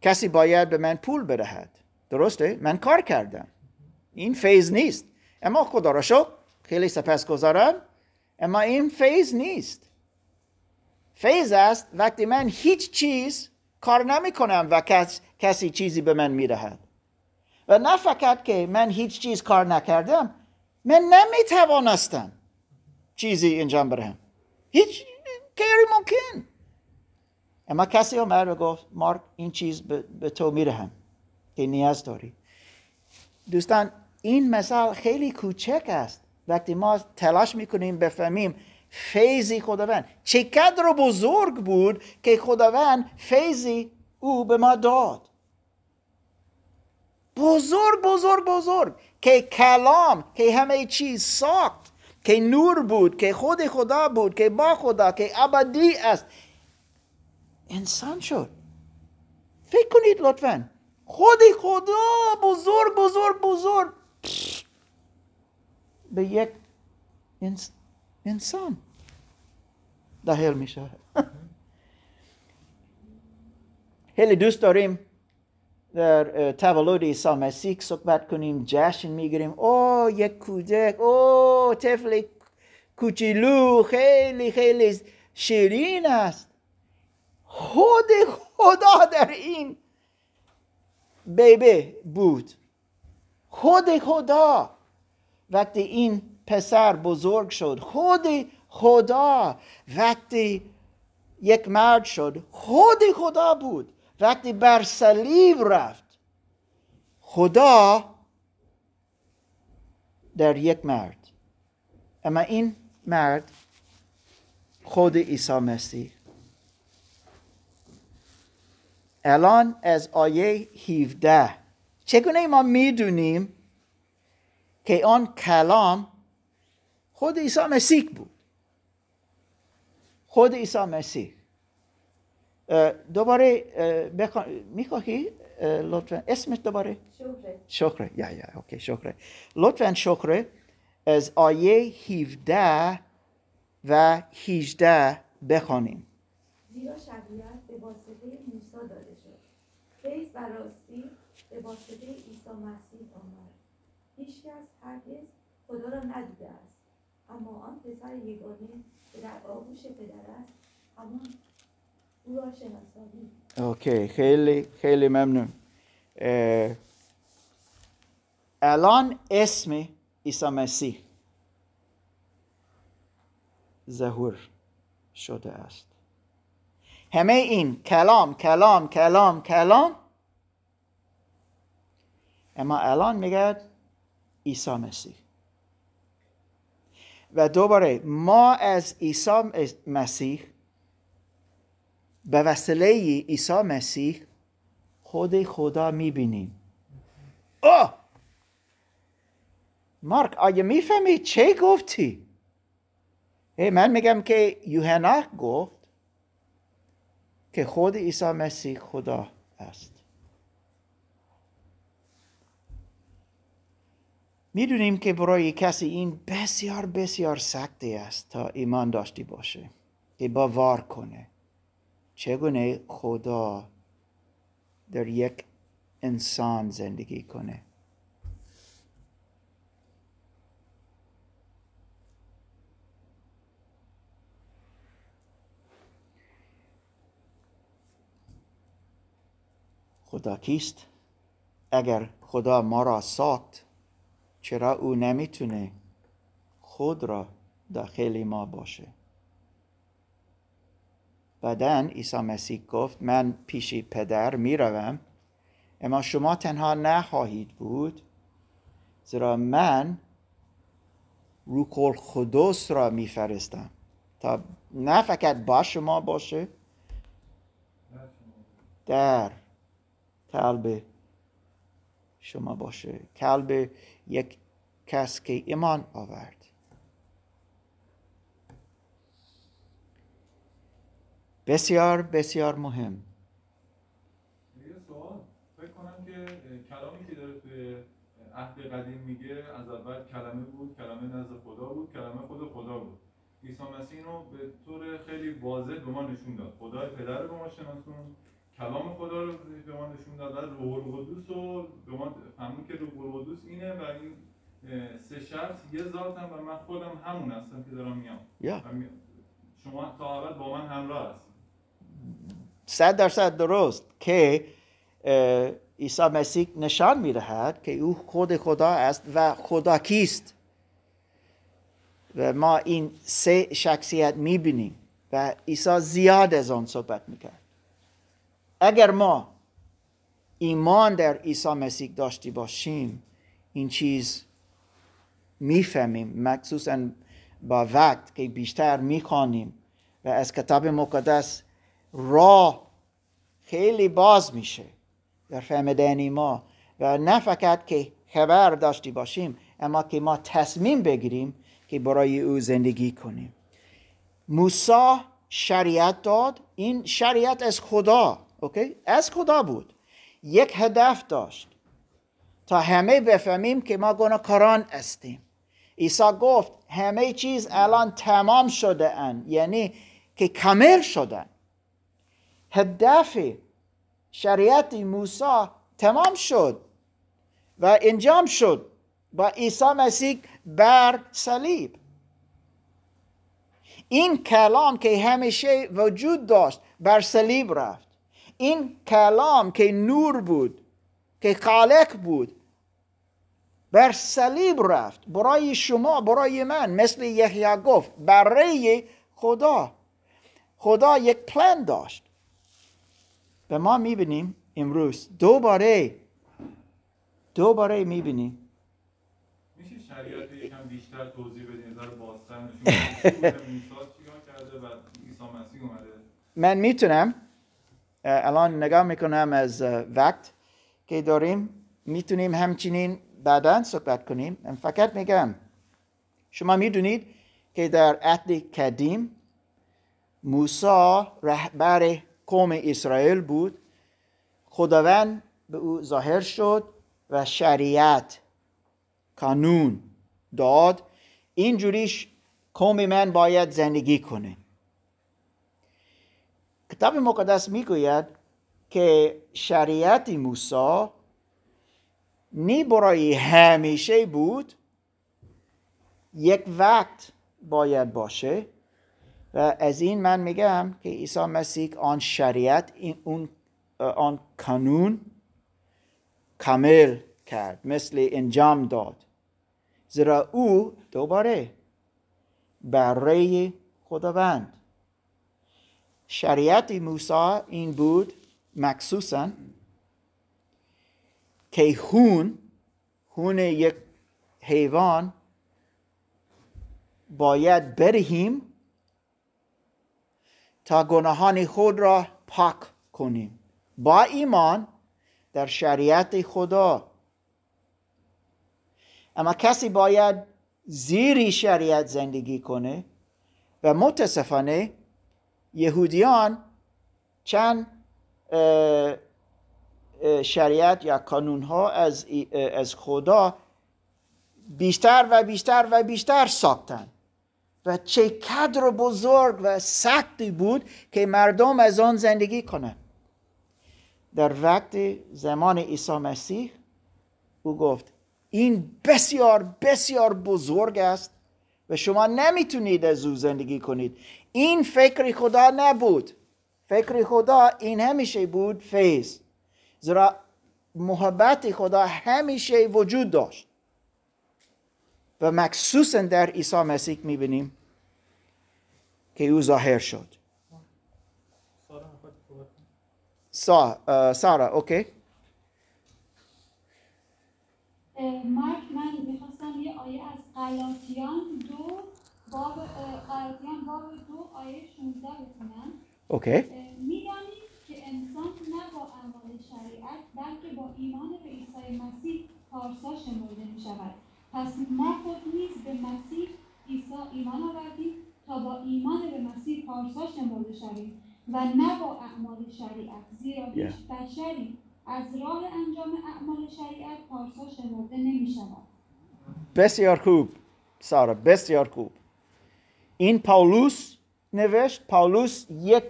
کسی باید به من پول بدهد. درسته؟ من کار کردم. این فیض نیست. اما خدا را شکر خیلی سپس گذارم. اما این فیض نیست. فیض است وقتی من هیچ چیز کار نمی کنم و کس، کسی چیزی به من می‌دهد. و نه فقط که من هیچ چیز کار نکردم من نمی توانستم چیزی انجام بدهم هیچ غیر ممکن. اما کسی آمد و گفت مارک این چیز به, به تو می‌دهم که نیاز داری. دوستان این مثال خیلی کوچک است. وقتی ما تلاش می‌کنیم بفهمیم فیضی خداوند چقدر بزرگ بود که خداوند فیضی او به ما داد. بزرگ بزرگ بزرگ که کلام که همه چیز ساخت. که نور بود که خود خدا بود که با خدا که ابدی است. انسان شد. فکر کنید لطفا. خود خدا بزرگ بزرگ بزرگ. به یک انس- انسان داخل میشه. خیلی دوست داریم. در تولد عیسی مسیح صحبت کنیم جشن می‌گیریم. او یک کودک. او طفل کوچولو. خیلی خیلی شیرین است. خود خدا در این بیبی بود. خود خدا. وقتی این پسر بزرگ شد خود خدا. وقتی یک مرد شد خود خدا بود. وقتی بر صلیب رفت خدا در یک مرد. اما این مرد خود عیسی مسیح. الان از آیه 17 چگونه ما می‌دونیم که آن کلام خود عیسی مسیح بود؟ خود عیسی مسیح. دوباره بخوا... می‌خواهی؟ اه، لطفا. اسمش دوباره؟ شکره. شکره. یا یا. اوکی شکره. لطفا شکره از آیه 17 و 18 بخوانیم. زیرا شریعت به واسطه موسی داده شد. فیض و راستی به واسطه عیسی مسیح آمد. هیچکس هرگز خدا را ندیده است. اما آن پسر یگانه که در آغوش پدر است همان اوکی خیلی خیلی ممنون. الان اسم عیسی مسیح ظهور شده است. همه این کلام کلام کلام کلام اما الان میگه عیسی مسیح. و دوباره ما از عیسی مسیح به وسیله عیسی مسیح خود خدا می‌بینیم. اوه! مارک آیا می‌فهمی چه گفتی؟ ای من میگم که یوحنا گفت که خود عیسی مسیح خدا است. می‌دونیم که برای کسی این بسیار بسیار سختی است تا ایمان داشتی باشه که باور کنه. چگونه خدا در یک انسان زندگی کنه خدا کیست؟ اگر خدا ما را ساخت چرا او نمی‌تونه خود را داخل ما باشه بعدا عیسی مسیح گفت من پیش پدر می‌روم اما شما تنها نخواهید بود زیرا من روح القدس را میفرستم. تا نه فقط با شما باشه در قلب شما باشه. قلب یک کس که ایمان آورد. بسیار بسیار مهم. سوال. فکر کنم که کلامی که داره توی عهد قدیم میگه از اول کلمه بود کلمه نزد خدا بود کلمه خود خدا بود. عیسی مسیح رو به طور خیلی واضح به ما نشون داد. خدای پدر رو به ما شناسون کلام خدا رو به ما نشون داد. و روح القدس رو به ما فهمون که روح القدس اینه و این سه شخص یه ذاتن و من خودم همون هستم که دارم میام. می- شما تا ابد با من همراه هستید صد درصد درست که عیسی مسیح نشان می‌دهد که او خود خدا است و خدا کیست. و ما این سه شخصیت می‌بینیم و عیسی زیاد از آن صحبت می‌کرد. اگر ما ایمان در عیسی مسیح داشتی باشیم این چیز می‌فهمیم. مخصوصا با وقت که بیشتر می‌خوانیم و از کتاب مقدس راه خیلی باز میشه در فهمیدن ما و نه فقط که خبر داشتی باشیم اما که ما تصمیم بگیریم که برای او زندگی کنیم. موسی شریعت داد این شریعت از خدا اوکی؟ از خدا بود. یک هدف داشت. تا همه بفهمیم که ما گناهکاران هستیم. عیسی گفت همه چیز الان تمام شده اند. یعنی که کامل شدن. هدف شریعت موسی تمام شد و انجام شد با عیسی مسیح بر صلیب. این کلام که همیشه وجود داشت بر صلیب رفت. این کلام که نور بود که خالق بود بر صلیب رفت. برای شما برای من مثل یحیی گفت برای خدا. خدا یک پلان داشت. و ما می‌بینیم امروز. دوباره دوباره می‌بینیم. میشه شریعت یکم بیشتر توضیح بدین؟ من می‌تونم. الان نگاه می‌کنم از وقت که داریم. می‌تونیم همچنین بعدا صحبت کنیم. من فقط میگم شما می‌دونید که در عهد قدیم موسی رهبر قوم اسرائیل بود. خداوند به او ظاهر شد و شریعت قانون داد. اینجوریش قوم من باید زندگی کنه. کتاب مقدس می‌گوید که شریعت موسی نی برای همیشه بود یک وقت باید باشه. و از این من میگم که عیسی مسیح آن شریعت این اون آن قانون کامل کرد مثل انجام داد. زیرا او دوباره برای خداوند. شریعت موسی این بود مخصوصا که خون خون یک حیوان باید بدهیم تا گناهان خود را پاک کنیم. با ایمان در شریعت خدا. اما کسی باید زیری شریعت زندگی کنه و متاسفانه یهودیان چند شریعت یا قانون ها از, از خدا بیشتر و بیشتر و بیشتر ساختن. و چه قدر بزرگ و سختی بود که مردم از آن زندگی کنند. در وقت زمان عیسی مسیح او گفت این بسیار بسیار بزرگ است و شما نمی‌تونید از او زندگی کنید. این فکر خدا نبود. فکر خدا این همیشه بود فیض زیرا محبت خدا همیشه وجود داشت. و مخصوصا در عیسی مسیح می‌بینیم که او ظاهر شد. سارا سارا اوکی. مارک من می‌خواستم یه آیه از قلاتیان دو باب قلاتیان باب دو آیه 16 بخونم. اوکی. می‌دانید که انسان نه با اعمال شریعت بلکه با ایمان به عیسی مسیح پارسا شمرده می شود پس ما خود نیز به مسیح عیسی ایمان آوردیم تا با ایمان به مسیح پارسا شمرده شویم و نه با اعمال شریعت زیرا هیچ بشری از راه انجام اعمال شریعت پارسا شمرده نمی شود بسیار خوب سارا بسیار خوب. این پاولوس نوشت پاولوس یک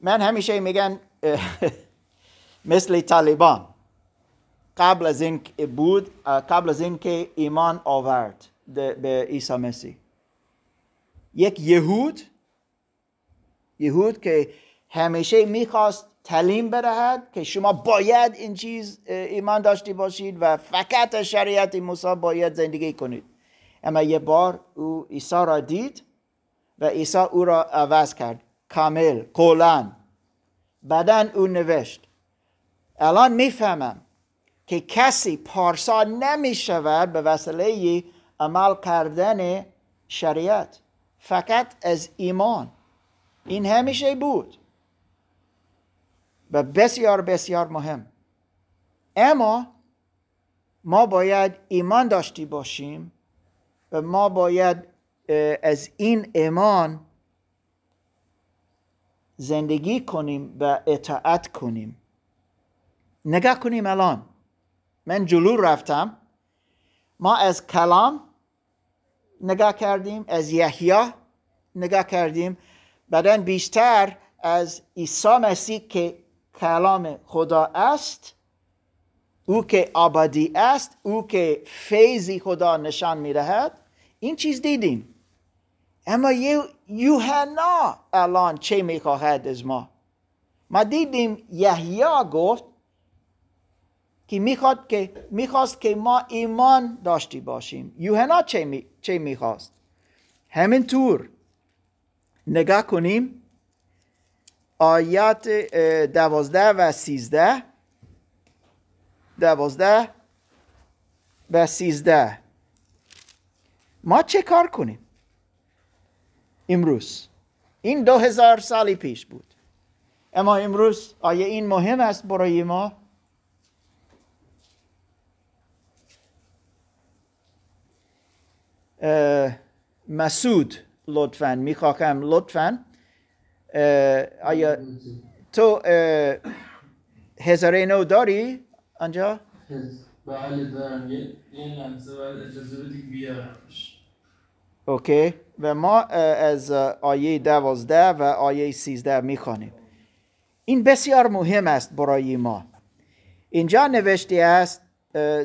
من همیشه میگن مثل طالبان. قبل از این بود قبل از این که ایمان آورد به عیسی مسیح. یک یهود یهود که همیشه می‌خواست تعلیم بدهد که شما باید این چیز ایمان داشته باشید و فقط شریعت موسی باید زندگی کنید. اما یه بار او عیسی را دید و عیسی او را عوض کرد. کامل قولن بعدا او نوشت الان می‌فهمم که کسی پارسا نمی شود به وسیله عمل کردن شریعت فقط از ایمان. این همیشه بود و بسیار بسیار مهم. اما ما باید ایمان داشتی باشیم و ما باید از این ایمان زندگی کنیم و اطاعت کنیم. نگاه کنیم الان. من جلو رفتم. ما از کلام نگاه کردیم از یحیی نگاه کردیم. بعدا بیشتر از عیسی مسیح که کلام خدا است او که آبادی است او که فیضی خدا نشان می‌دهد این چیز دیدیم. اما یو- یوحنا الان چه می‌خواهد از ما؟ ما دیدیم یحیی گفت که می‌خواد که می‌خواست که ما ایمان داشتی باشیم. یوحنا چه, می، چه می‌خواست؟ همینطور نگاه کنیم. آیات دوازده و سیزده. دوازده و سیزده. ما چه کار کنیم؟ امروز. این دو هزار سالی پیش بود. اما امروز آیا این مهم است برای ما. مسعود لطفا. می‌خواهم لطفا. آیا تو هزاره نو داری؟ آنجا؟ بله دارم. یه, لحظه باید اجازه بدی بیارمش. اوکی. و ما از آیه دوازده و آیه سیزده می‌خوانیم. این بسیار مهم است برای ما. اینجا نوشته است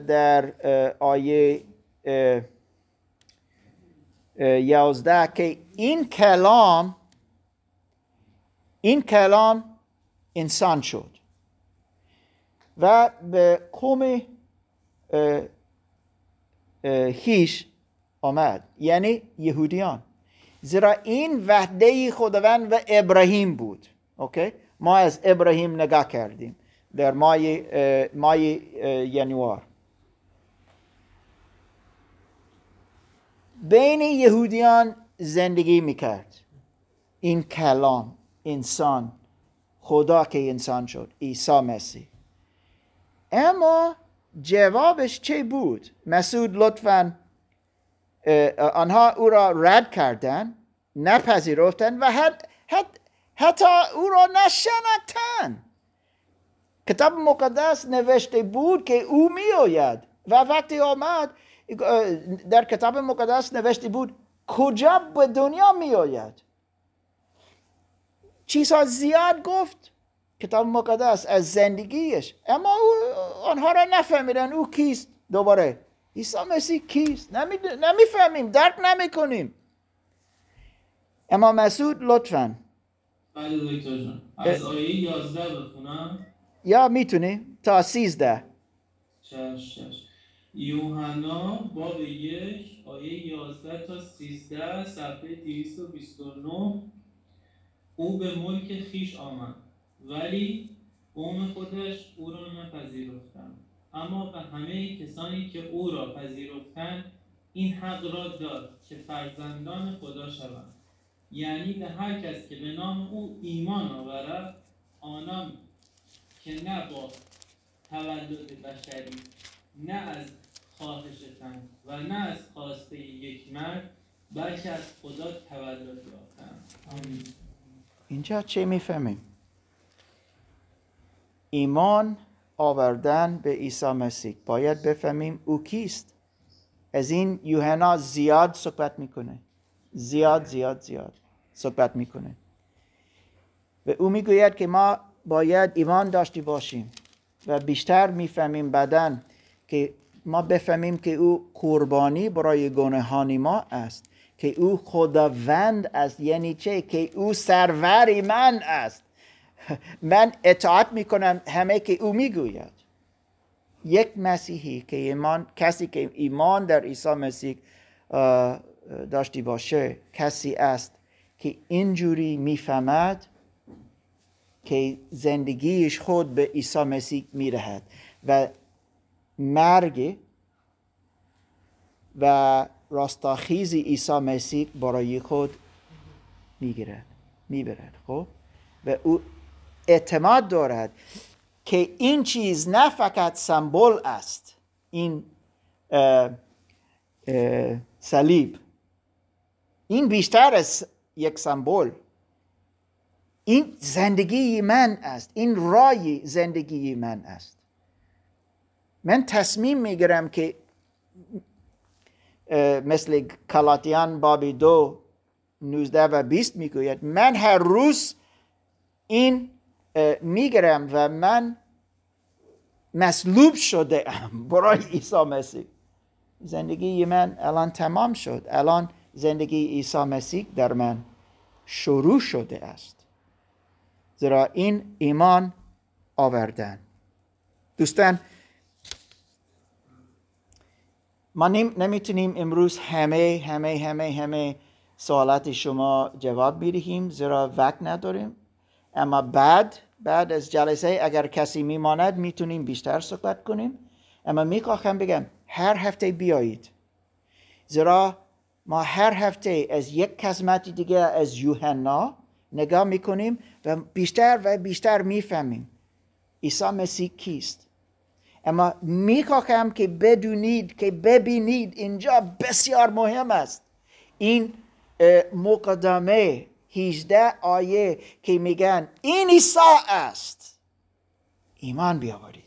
در آیه یازده که این کلام این کلام انسان شد و به قوم هیش آمد یعنی یهودیان. زیرا این وحده خداوند و ابراهیم بود. اوکی ما از ابراهیم نگاه کردیم در مای مای ینوار. بین یهودیان زندگی می‌کرد. این کلام انسان خدا که انسان شد عیسی مسیح. اما جوابش چه بود؟ مسعود لطفا آنها او را رد کردن نپذیرفتن و حت حت حتی او را نشناختن کتاب مقدس نوشته بود که او میآید و وقتی آمد در کتاب مقدس نوشته بود کجا به دنیا میآید؟ چیزها زیاد گفت. کتاب مقدس از زندگیش. اما او آنها را نفهمیدن او کیست. دوباره عیسی مسیح کیست؟ نمی- نمی‌فهمیم درک نمی‌کنیم. اما مسعود لطفا. بله از آیه 11 بخونم. یا می‌تونی؟ تا سیزده. چش چش یوحنا باب یک آیه 11 تا 13 صفحه 229 او به ملک خیش آمد ولی قوم خودش او را نپذیرفتند. اما به همه کسانی که او را پذیرفتند این حق را داد که فرزندان خدا شوند. یعنی به هر کس که به نام او ایمان آورد آنان که نه با تولد بشری نه از خواهش تن. و نه از خواسته یک مرد بلکه از خدا تولد یافتند اینجا چه می‌فهمیم؟ ایمان آوردن به عیسی مسیح. باید بفهمیم او کیست. از این یوحنا زیاد صحبت می‌کنه. زیاد زیاد زیاد صحبت می‌کنه. و او می‌گوید که ما باید ایمان داشته باشیم و بیشتر می‌فهمیم بعدا که ما بفهمیم که او قربانی برای گناهان ما است که او خداوند است. یعنی چه؟ که او سرور من است. من اطاعت می‌کنم همه که او می‌گوید. یک مسیحی که ایمان کسی که ایمان در عیسی مسیح اه، داشته باشه کسی است که اینجوری می‌فهمد که زندگیش خود به عیسی مسیح میرهد. و مرگ و راستاخیز عیسی مسیح برای خود می‌گیرد می‌برد خب؟ و او اعتماد دارد که این چیز نه فقط سمبل است این صلیب. این بیشتر از یک سمبل. این زندگی من است این رای زندگی من است. من تصمیم می‌گیرم که مثل کلاتیان باب دو نوزده و بیست می‌گوید من هر روز این می‌گیرم و من مصلوب شده ام برای عیسی مسیح. زندگی من الان تمام شد. الان زندگی عیسی مسیح در من شروع شده است. زیرا این ایمان آوردن. دوستان ما نمی- نمی‌تونیم امروز همه همه همه همه سوالات شما جواب بدهیم زیرا وقت نداریم. اما بعد بعد از جلسه اگر کسی میماند می‌تونیم بیشتر صحبت کنیم. اما می‌خواهم بگم هر هفته بیایید. زیرا ما هر هفته از یک قسمت دیگه از یوحنا نگاه می‌کنیم و بیشتر و بیشتر می‌فهمیم عیسی مسیح کیست. اما می‌خواهم که بدونید که ببینید اینجا بسیار مهم است. این مقدمه 18 آیه که میگن این عیسی است. ایمان بیاورید.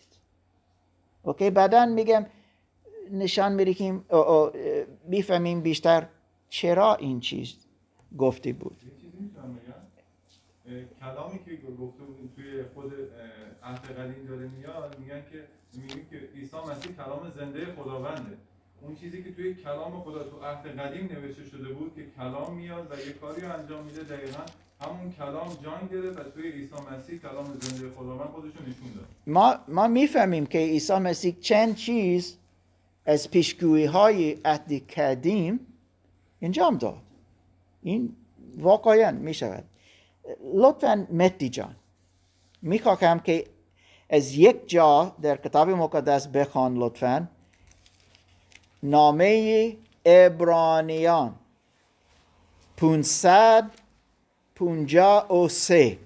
اوکی بعدا میگم نشان می‌دهیم می‌فهمیم بیشتر چرا این چیز گفته بود. کلامی که گفته بودیم توی خود عهد قدیم داره میاد میگن که میگیم که عیسی مسیح کلام زنده خداونده. اون چیزی که توی کلام خدا تو عهد قدیم نوشته شده بود که کلام میاد و یه کاری رو انجام میده دقیقا همون کلام جان گرفت و توی عیسی مسیح کلام زنده خداوند خودش نشون داد. ما, ما می‌فهمیم که عیسی مسیح چند چیز از پیشگویی های عهد قدیم انجام داد. این واقعا می شود لطفا متی جان می‌خواهم که از یک جا در کتاب مقدس بخوان لطفا. نامه ابرانیان 553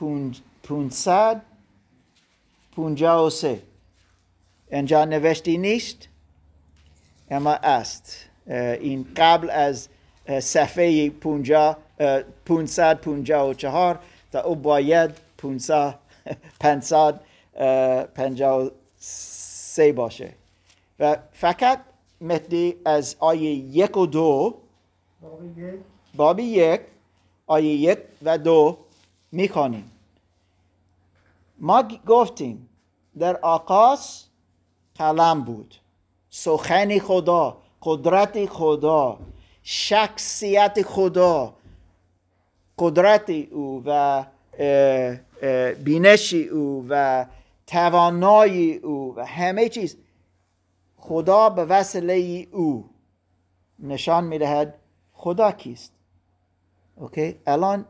پونج- 553 اینجا نوشتی نیست؟ اما است. این قبل از صفحه 50 اه، 554 تا او باید 500 500 اه، 53 باشه. و فقط مهدی از آیه یک و دو باقی یک. باب یک آیه یک و دو می‌خوانیم. ما گفتیم در آغاز کلم بود. سخن خدا قدرت خدا شخصیت خدا قدرت او و اه، اه، بینش او و توانایی او و همه چیز. خدا به وسیله او نشان می‌دهد خدا کیست. اوکی؟ الان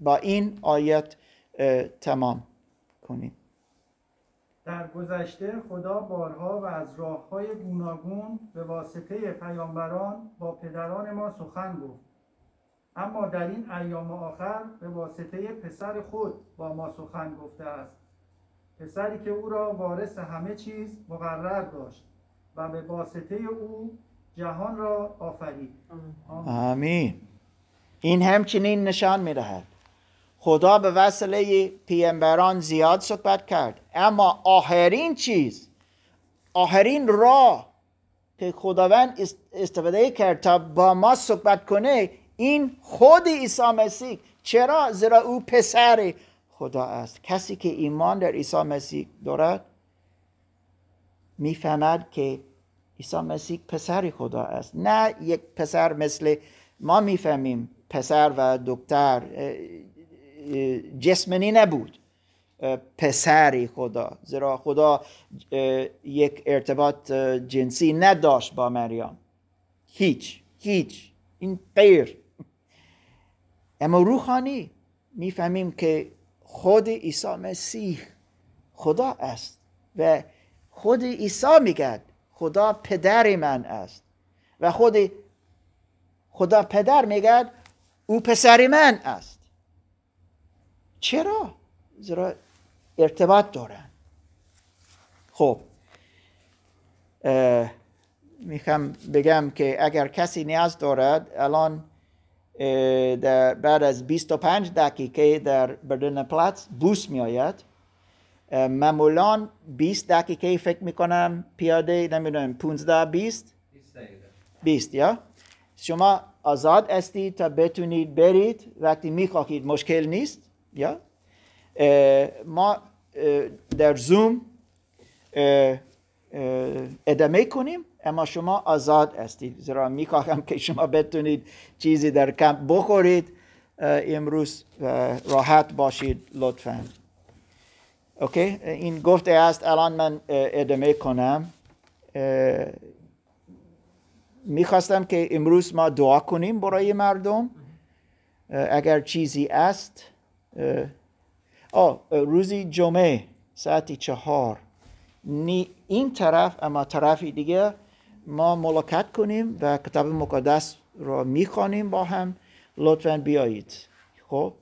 با این آیت تمام کنیم. در گذشته خدا بارها و از راه های گوناگون به واسطه پیامبران با پدران ما سخن گفت. اما در این ایام آخر به واسطه پسر خود با ما سخن گفته است. پسری که او را وارث همه چیز مقرر داشت و به واسطه او جهان را آفرید. آمین. این همچنین نشان می‌دهد. خدا به وسیله پیامبران زیاد صحبت کرد. اما آخرین چیز آخرین راه که خداوند است- استفاده کرد تا با ما صحبت کنه این خود عیسی مسیح. چرا؟ زیرا او پسر خدا است. کسی که ایمان در عیسی مسیح دارد می‌فهمد که عیسی مسیح پسر خدا است. نه یک پسر مثل ما می‌فهمیم پسر و دکتر جسمانی نبود. پسر خدا. زیرا خدا یک ارتباط جنسی نداشت با مریم. هیچ هیچ. این غیر. اما روحانی می‌فهمیم که خود عیسی مسیح خدا است و خود عیسی میگد خدا پدر من است و خود خدا پدر میگد او پسر من است چرا؟ زیرا ارتباط دارن خب می‌خوام بگم که اگر کسی نیاز دارد الان در بعد از 25 دقیقه در بردن پلاتس بوس می آید معمولا 20 دقیقه فکر می‌کنم پیاده نمی‌دونم 15 20 20 یا؟ شما آزاد هستید تا بتونید برید. وقتی می‌خواهید مشکل نیست یا؟ ما در زوم ادامه کنیم. اما شما آزاد هستید. زیرا می‌خواهم که شما بتونید چیزی در کمپ بخورید. امروز راحت باشید لطفا. اوکی؟ این گفته است الان من ادامه کنم. می‌خواستم که امروز ما دعا کنیم برای مردم. اگر چیزی است آه روزی جمعه ساعت چهار. نی این طرف اما طرف دیگه ما ملاقات کنیم و کتاب مقدس را می‌خوانیم با هم. لطفا بیایید. خب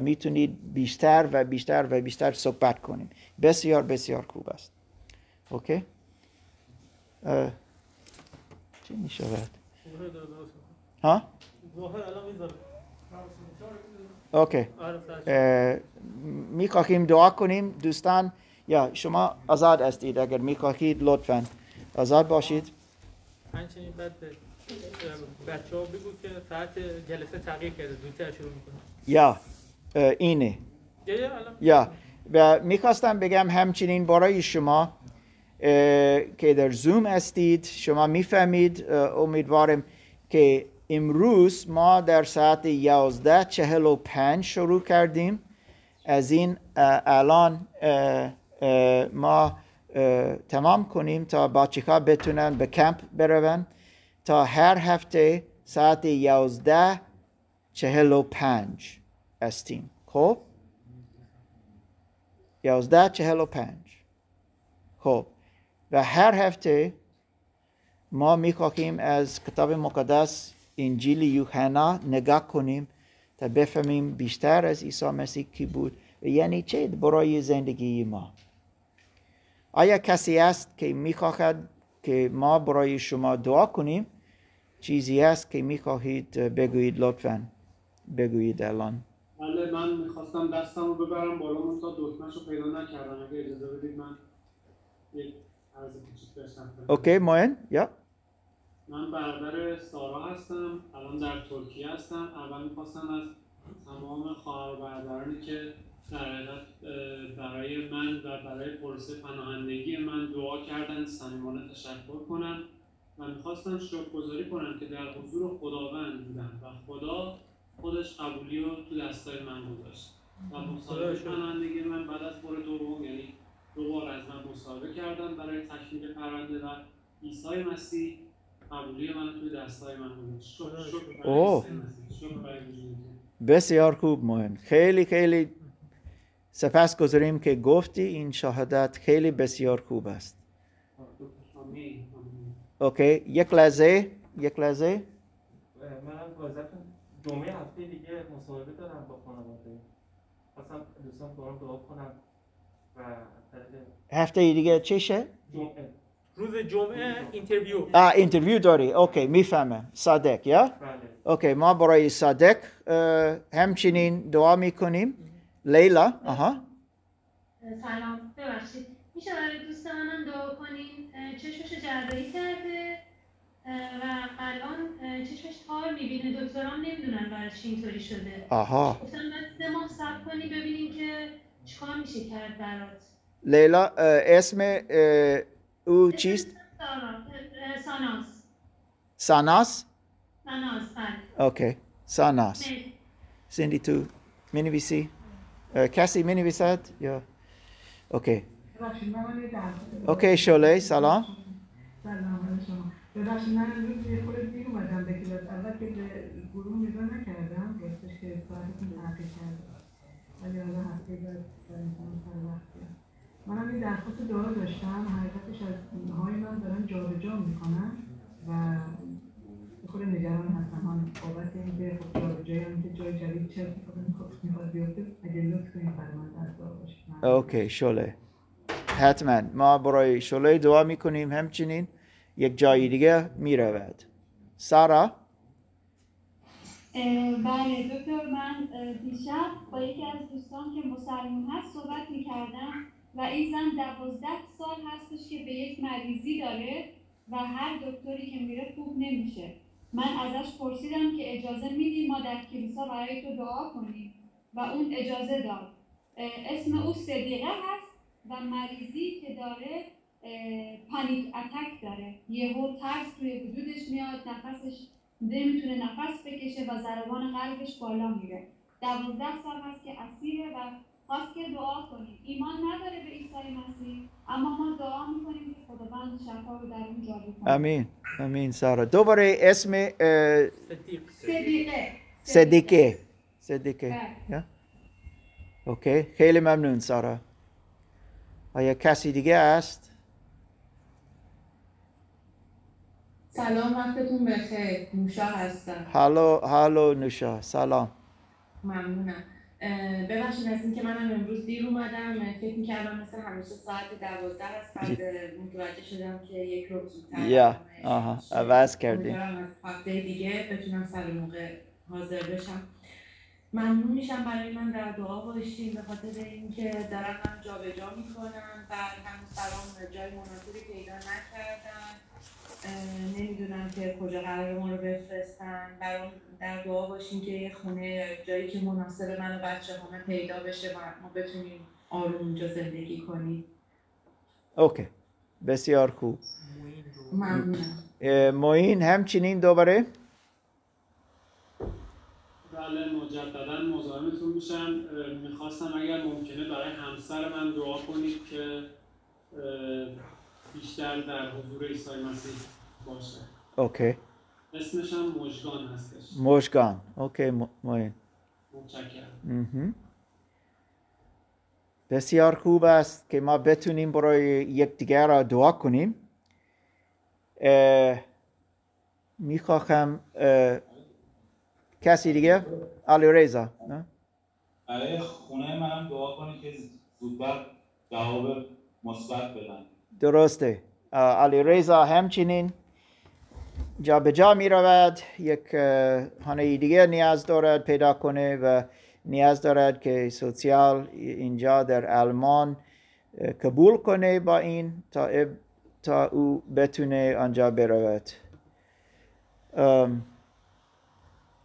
می‌تونید بیشتر و بیشتر و بیشتر صحبت کنیم. بسیار بسیار خوب است. اوکی؟ چی می‌شود. ها؟ اوکی. می‌خواهیم دعا کنیم. دوستان یا شما آزاد هستید. اگر می‌خواهید لطفا آزاد باشید. همچنین بعد بریم بچه ها بگو که ساعت جلسه تغییر کرده زودتر شروع می‌کنه. یا اینه. یا و می‌خواستم بگم همچنین برای شما که در زوم هستید شما می‌فهمید امیدوارم که امروز ما در ساعت 11 چهل و پنج شروع کردیم. از این الان ما تمام کنیم تا بچه بتونن به کمپ برون تا هر هفته ساعت 11 چهل و پنج هستیم. خب؟ یازده چهل و پنج. خب. و هر هفته ما می‌خواهیم از کتاب مقدس انجیل یوحنا نگاه کنیم تا بفهمیم بیشتر از عیسی مسیح کی بود و یعنی چه برای زندگی ما. آیا کسی است که می‌خواهد که ما برای شما دعا کنیم؟ چیزی است که می‌خواهید بگویید لطفا بگویید الان. بله من می‌خواستم دستم رو ببرم بالا من تا دکمهش رو پیدا نکردم. اگه اجازه بدید من یک عرض کوچیک داشتم. اوکی موین یا؟ من برادر سارا هستم الان در ترکیه هستم. اول می‌خواستم از تمام خواهر و برادرانی که در برای من و برای پروسه پناهندگی من دعا کردن صمیمانه تشکر کنم و می‌خواستم شکرگزاری کنم که در حضور خداوند بودم و خدا خودش قبولی رو تو دستای من گذاشت. و مصاحبه پناهندگی من بعد از بار دوم یعنی دو بار از من مصاحبه کردن برای تکمیل پرونده و عیسی مسیح قبولی من توی دستای من گذاشت. شکر شکر برای. بسیار خوب موین خیلی خیلی سپاس گذاریم که گفتی این شهادت خیلی بسیار خوب است. اوکی یک لحظه یک لحظه. منم واضحتون جمعه هفته دیگه مصاحبه دارم با خانواده. خواستم دوستان با دعا کنم و هفته دیگه چشه؟ جمعه. روز جمعه interview. آه interview داری. اوکی می‌فهمم. صادق یا؟ بله. اوکی ما برای صادق همچنین دعا می‌کنیم. لیلا آها. سلام ببخشید. میشه برای دوست منم دعا کنین؟ چشمش جراحی کرده و الان چشمش تار می‌بینه. دکتران نمی‌دونن برای چی اینطوری شده. آها. گفتم سه ماه صبر کنی ببینیم که چیکار میشه کرد برات. لیلا اسم او چیست؟ ساناس ساناس؟ ساناس بله. Okay. ساناس. سندی تو می‌نویسی؟ اه، کسی می‌نویسد؟ Ja؟ Okay okay شعله سلام. سلام علیکم شما. ببخشید من امروز یه خورده دیر اومدم به کلاس. اول که به گروه نگاه نکردم راستش که ساعتتون ولی حالا هفته بعد سر. منم یه درخواست دعا داشتم. حقیقتش از های من دارن جابجا می‌کنن و خورده نگران هستم. هم بابت اینکه خب جابجایی هم که جای جدید چه اتفاقی میخواد- بیفته اگه لطف کنید برای من در دعا باشید. اوکی شله حتما. ما برای شله دعا می‌کنیم. همچنین یک جای دیگه می‌رود. سارا؟ بله دکتر من دیشب با یکی از دوستان که مسلمون هست صحبت می‌کردم و این زن دوازده سال هستش که به یک مریضی داره و هر دکتری که میره خوب نمیشه. من ازش پرسیدم که اجازه میدی ما در کلیسا برای تو دعا کنیم؟ و اون اجازه داد. اسم او صدیقه هست و مریضی که داره پانیک اتک داره. یهو ترس توی وجودش میاد نفسش نمی‌تونه نفس بکشه و ضربان قلبش بالا میره. دوازده سال هست که اسیره و خواست که دعا کنیم. ایمان نداره به عیسی مسیح اما ما دعا می‌کنیم که خداوند شفا رو در اون جاری کنه امین امین سارا. دوباره اسم اه، صدیق صدیقه. صدیقه. صدیقه. بله. یا؟ اوکی. خیلی ممنون سارا. آیا کسی دیگه است؟ سلام وقتتون بخیر. نوشا هستم. هالو هالو نوشا. سلام. ممنونم. ببخشید از اینکه منم امروز دیر اومدم. فکر می‌کردم مثل همیشه ساعت دوازده است. بعد متوجه شدم که یک رو زودتر یا. آها. عوض کردیم از هفته دیگه بتونم سر موقع حاضر بشم. ممنون میشم برای من در دعا باشین به خاطر اینکه دارن من جابجا می‌کنن و هنوز برام جای مناسبی پیدا نکردن اه، نمی‌دونم که کجا قرار ما رو بفرستن. برام در دعا باشین که یه خونه جایی که مناسب من و بچه همه پیدا بشه و ما بتونیم آروم اونجا زندگی کنیم. Okay. بسیار خوب. ممنونم. اه، معین همچنین دوباره؟ بله مجددا مزاحمتون میشم. می‌خواستم اگر ممکنه برای همسر من دعا کنید که بیشتر در حضور عیسی مسیح باشه. Okay. اسمش هم مژگان هستش. مشگان okay م- معین متشکرم. بسیار خوب است که ما بتونیم برای یکدیگر را دعا کنیم. اه، می‌خواهم اه، کسی دیگه؟ علی رضا نه؟ برای خونه منم دعا کنید که زودتر جواب مثبت بدن. درسته. علی رضا همچنین جا به جا می رود یک خانه دیگه نیاز دارد پیدا کنه و نیاز دارد که سوسیال اینجا در آلمان قبول کنه با این تا, تا او بتونه آنجا برود.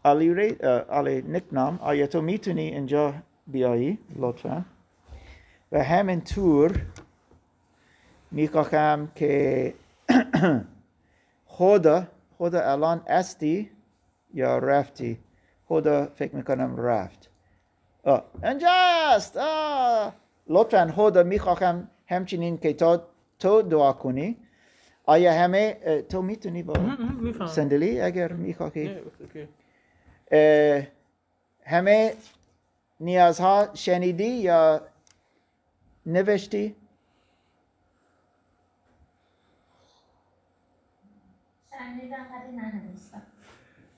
علی, ری- علی نکنام آیا تو می‌تونی اینجا بیایی؟ لطفا. و همینطور می‌خواهم که خدا خدا الان استی یا رفتی؟ خدا فکر می‌کنم رفت. آه آه. لطفا خدا می‌خواهم همچنین که تو تو دعا کنی. آیا همه تو می‌تونی با صندلی اگر می‌خواهی؟ همه نیازها شنیدی یا نوشتی؟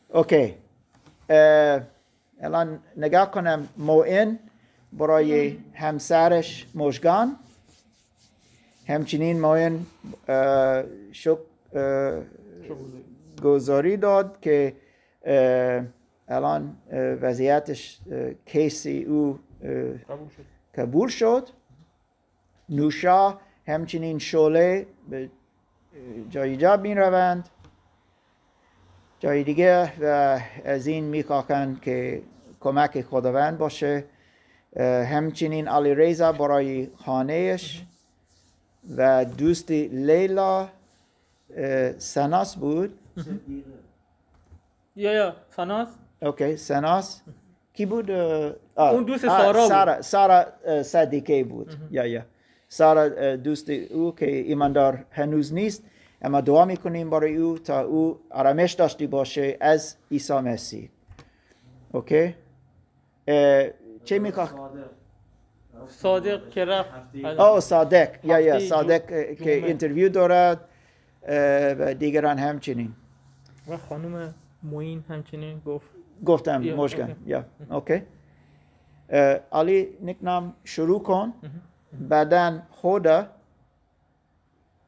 اوکی. الان نگاه کنم. موین برای همسرش مشگان همچنین موین اه، شک گذاری داد که الان وضعیتش کیسی او قبول شد. نوشا همچنین شعله به جای جا می روند جای دیگه و از این می که کمک خداوند باشه. همچنین علی ریزا برای خانهش و دوست لیلا سناس بود؟ یا یا ساناس اوکی سناس. کی بود؟ اون دوست سارا. سارا سارا صدیقه بود. یا یا. سارا دوست او که ایماندار هنوز نیست. اما دعا می‌کنیم برای او تا او آرامش داشته باشه از عیسی مسیح. Okay؟ چه می‌خواه صادق که رفت. او صادق. یا یا صادق که. Interview دارد و دیگران همچنین. و خانم معین همچنین گفت. گفتم okay. Ja اوکی. علی نکنم شروع کن. بعدا خدا.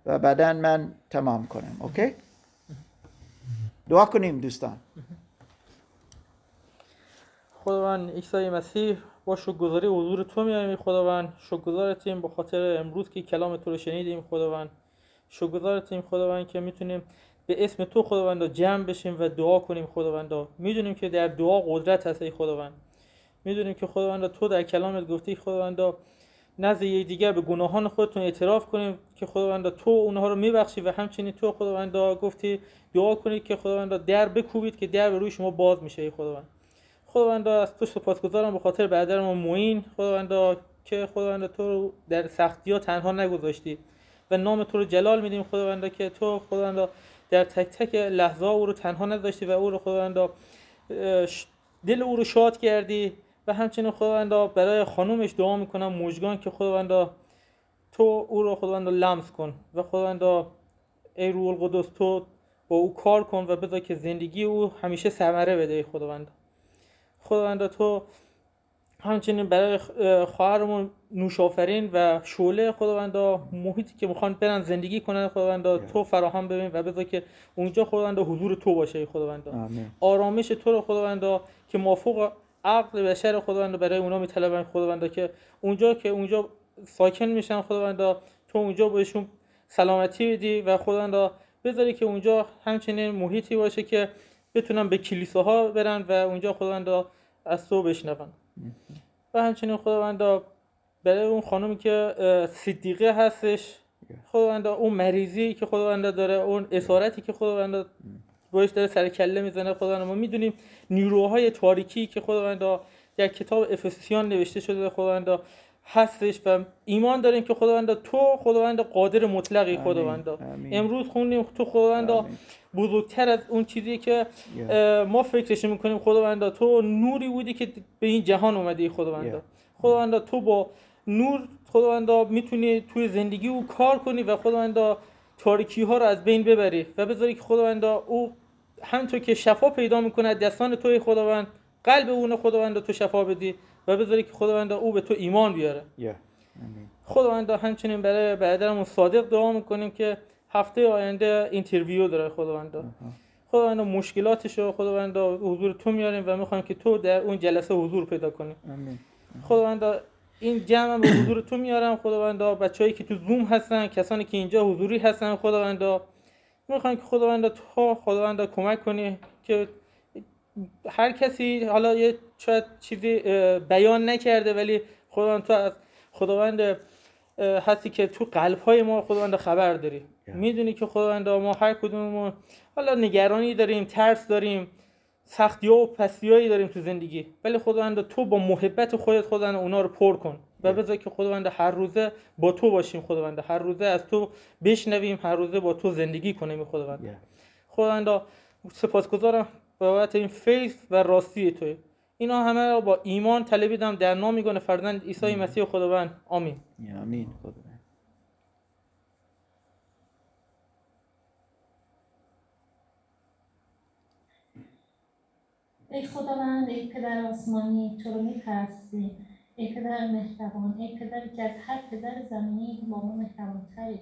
و بعدا من تمام کنم اوکی؟ دعا کنیم دوستان. خداوند عیسی مسیح با شکرگزاری حضور تو میایم ای خداوند شکرگزارتیم به خاطر امروز که کلام تو رو شنیدیم خداوند. شکرگزارتیم خداوند که می‌تونیم به اسم تو خداوند جمع بشیم و دعا کنیم خداوند. می‌دونیم که در دعا قدرت هست ای خداوند. می‌دونیم که خداوند تو در کلامت گفتی خداوند. نزد دیگر به گناهان خودتون اعتراف کنیم که خداوند تو اونها رو میبخشی و همچنین تو خداوند گفتی دعا کنید که خداوند در بکوبید که در به روی شما باز میشه ای خداوند. خداوند از تو سپاسگزارم به خاطر برادر ما معین. خداوند که خداوند تو رو در سختی ها تنها نگذاشتی و نام تو رو جلال میدیم. خداوند که تو خداوند در تک تک لحظه او رو تنها نذاشتی و او رو خداوند دل او رو شاد کردی. و همچنین خداوند برای خانومش دعا می‌کنم مژگان که خداوند تو او رو خداوند لمس کن و خداوند ای روح القدس تو با او کار کن و بذار که زندگی او همیشه ثمره بده ای خداوند خداوند تو همچنین برای اه، خواهرمون نوشافرین و شعله خداوند محیطی که می‌خوان برن زندگی کنن خداوند تو فراهم ببین و بذار که اونجا خداوند حضور تو باشه ای خداوند آرامش تو رو خداوند که مافوق عقل بشر خداوند برای اونا میطلبن خداوند که اونجا که اونجا ساکن میشن خداوند تو اونجا بهشون سلامتی بدی و خداوند بذاری که اونجا همچنین محیطی باشه که بتونن به کلیساها برن و اونجا خداوندا از تو بشنون. و همچنین خداوندا برای اون خانومی که صدیقه هستش خداوندا اون مریضی که خداوندا داره اون اسارتی که خداوندا باش داره سر کله می‌زنه خداوندا ما می‌دونیم نیروهای تاریکی که خداوندا در کتاب افسیان نوشته شده خداوندا هستش و ایمان داریم که خداوندا تو خداوندا قادر مطلقی خداوندا امروز خوندیم تو خداوندا بزرگتر از اون چیزی که ما فکرش می‌کنیم خداوندا تو نوری بودی که به این جهان اومدی خداوندا خداوندا تو با نور خداوندا می‌تونی توی زندگی او کار کنی و خداوندا تاریکی ها رو از بین ببری و بذاری که خداوندا او همونطور که شفا پیدا می‌کنه دستان توی خداوند قلب اون خداوند تو شفا بدی و بذاری که خداوند او به تو ایمان بیاره. خداوند همچنین برای برادرمون صادق دعا می‌کنیم که هفته آینده اینترویو داره خداوند. خداوند مشکلاتش رو خداوند حضور تو میاریم و می‌خوایم که تو در اون جلسه حضور پیدا کنی. خداوند این جمع به حضور تو میارم خداوند بچه‌ای که تو زوم هستن کسانی که اینجا حضوری هستن خداوند می‌خوایم که خداوند تو خداوند کمک کنی که هر کسی حالا یه شاید چیزی بیان نکرده ولی خداوند تو از خداوند هستی که تو قلب های ما خداوند خبر داری. می‌دونی که خداوند ما هر کدوممون حالا نگرانی داریم ترس داریم. سختی ها و پستی داریم تو زندگی. ولی خداوند تو با محبت خودت خداوند اونا رو پر کن. و بذار که خداوند هر روزه با تو باشیم خداوند. هر روزه از تو بشنویم هر روزه با تو زندگی کنیم خداوند. خداوند سپاسگزارم بابت این فیض و راستی توی. اینا همه را با ایمان طلبیدم در نام میگونه فرزند عیسی مسیح خداوند. آمین. آمین. خداوند. ای خداوند ای پدر آسمانی تو رو میپرستیم ای پدر مهربان ای پدری که از هر پدر زمینی با ما مهربانتری.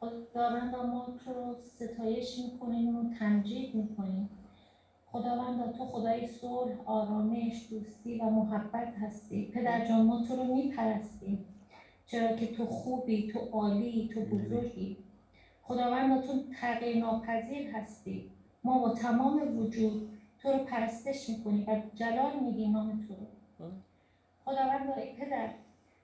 خداوند ما تو رو ستایش می‌کنیم و تمجید می‌کنیم. خداوند تو خدای صلح آرامش دوستی و محبت هستی. پدر جان ما تو رو میپرستیم. چرا که تو خوبی تو عالی تو بزرگی. خداوند تو تغییر ناپذیر هستی. ما با تمام وجود تو رو پرستش می‌کنیم و جلال میدیم نام تو رو. خداوند ای پدر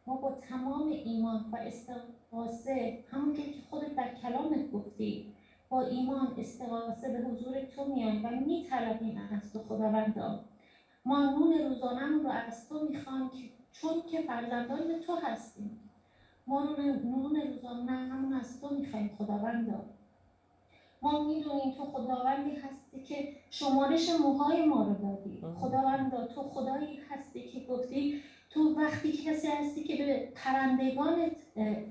ما با تمام ایمان و استقاسه همونجور که خودت در کلامت گفتی با ایمان استقاسه به حضور تو میان و میطلبیم از تو خداوندا. ما نون روزانه رو از تو می‌خوام که چون که فرزندان تو هستیم. ما نون روزانه از تو می‌خوایم خداوندا. ما می‌دونیم تو خداوندی هستی که شمارش موهای ما رو دادی. خداوندا تو خدایی هستی که گفتی تو وقتی کسی هستی که به پرندگانت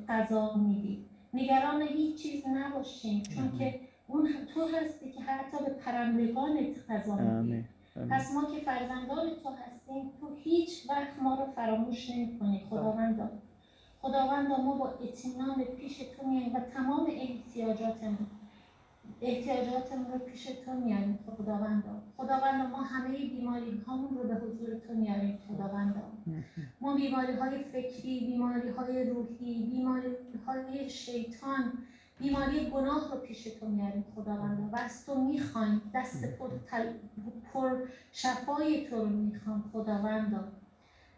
غذا میدی. نگران هیچ چیز نباشیم چون که اون تو هستی که حتی به پرندگانت غذا میدی. پس ما که فرزندان تو هستیم تو هیچ وقت ما رو فراموش نمی کنی خداوندا خداوندا ما با اطمینان پیش تو میاییم و تمام احتیاجاتمون احتیاجاتمون رو پیش تو میاریم خداوندا. خداوندا ما همه بیماری هامون رو به حضور تو میاریم خداوندا. ما بیماری های فکری بیماری های روحی بیماری های شیطان بیماری گناه رو پیش تو میاریم خداوندا. و از تو می‌خوایم. دست پر, پر شفای تو رو می‌خوام خداوندا.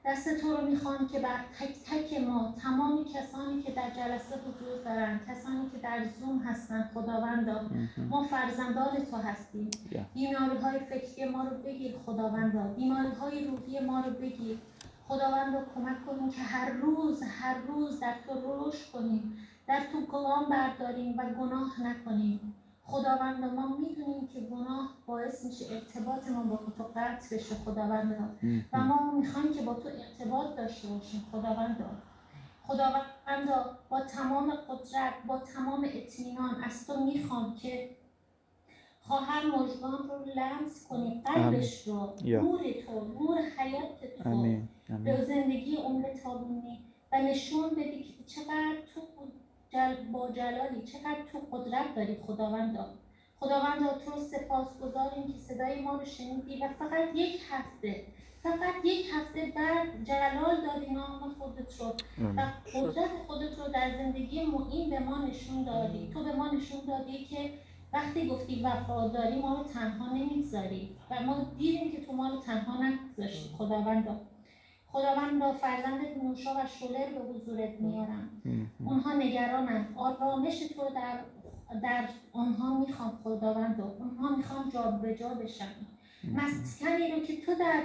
دست تو رو می‌خوام که بر تک تک ما تمام کسانی که در جلسه حضور دارن کسانی که در زوم هستن خداوندا. ما فرزندان تو هستیم. بیماری های فکری ما رو بگیر خداوندا. بیماری های روحی ما رو بگیر. خداوندا کمک کنیم که هر روز هر روز در تو رشد کنیم در تو گام برداریم و گناه نکنیم. خداوند ما می‌دونیم که گناه باعث میشه ارتباط ما با تو قطع بشه خداوند و ما می‌خوایم که با تو ارتباط داشته باشیم خداوند خداوند با تمام قدرت با تمام اطمینان از تو می‌خوام که خواهر مژگان رو لمس کنی قلبش رو نور تو نور حیات تو. به زندگی اون بتابونی و نشون بدی که چقدر تو جل با جلالی چقدر تو قدرت داری خداوندا خداوندا تو رو سپاسگزاریم که صدای ما رو شنیدی و فقط یک هفته فقط یک هفته بعد جلال دادی نام خودت رو و قدرت خودت رو در زندگی معین به ما نشون دادی. تو به ما نشون دادی که وقتی گفتی وفاداری ما رو تنها نمی‌گذاری و ما دیدیم که تو ما رو تنها نگذاشتی. خداوندا خداوندا فرزند نوشا و شولر به حضورت میارم. اونها نگرانند. آرامش تو در در آنها می‌خوام خداوند اونها می‌خوام جا به جا بشن مسکنی رو که تو در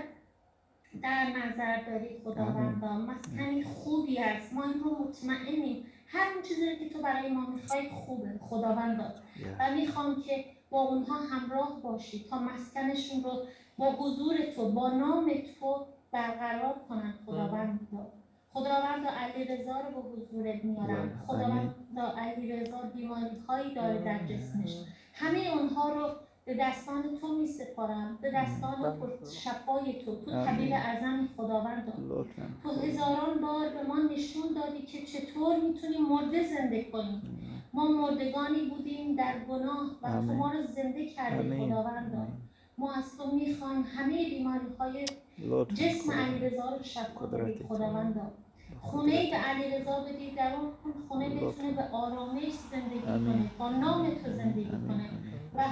در نظر داری خداوندا مسکنی خوبی است ما این رو مطمئنیم. هر اون چیزی که تو برای ما می‌خوای خوبه. خداوندا و می‌خوام که با اونها همراه باشی تا مسکنشون رو با حضور تو با نام تو برقرار کنن خداوندا خداوند علی رضا رو به حضورت میارم. خداوند علی رضا بیماری هایی داره در جسمش. همه اونها رو به دستان تو می سپارم به دستان تو شفای تو تو طبیب اعظم خداوند تو هزاران بار به ما نشون دادی که چطور می‌تونیم مرده زنده کنیم ما مردگانی بودیم در گناه و تو ما رو زنده کردی خداوند ما از تو می‌خوایم. همه بیماری های جسم علیرضا رو شفا خداوند خونه به علیرضا بدی در اون خونه بتونه به آرامش زندگی کنه با نام تو زندگی کنه و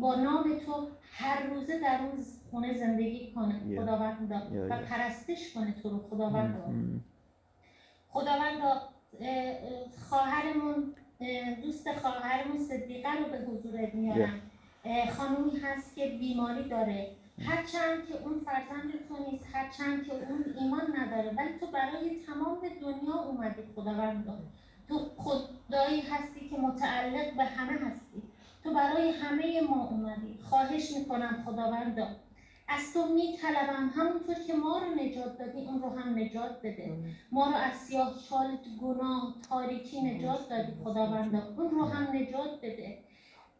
با نام تو هر روزه در اون خونه زندگی کنه. خداوند و پرستش کنه تو رو خداوند خداوند خواهرمون دوست خواهرمون صدیقه رو به حضورت میارم. خانومی هست که بیماری داره. هرچند که اون فرزند تو نیست هرچند که اون ایمان نداره ولی تو برای تمام دنیا اومدی خداوند تو خدایی هستی که متعلق به همه هستی. تو برای همه ما اومدی. خواهش می‌کنم خداوند از تو میطلبم همونطور که ما رو نجات دادی اون رو هم نجات بده. ما رو از سیاه چال گناه تاریکی نجات دادی خداوند اون رو هم نجات بده.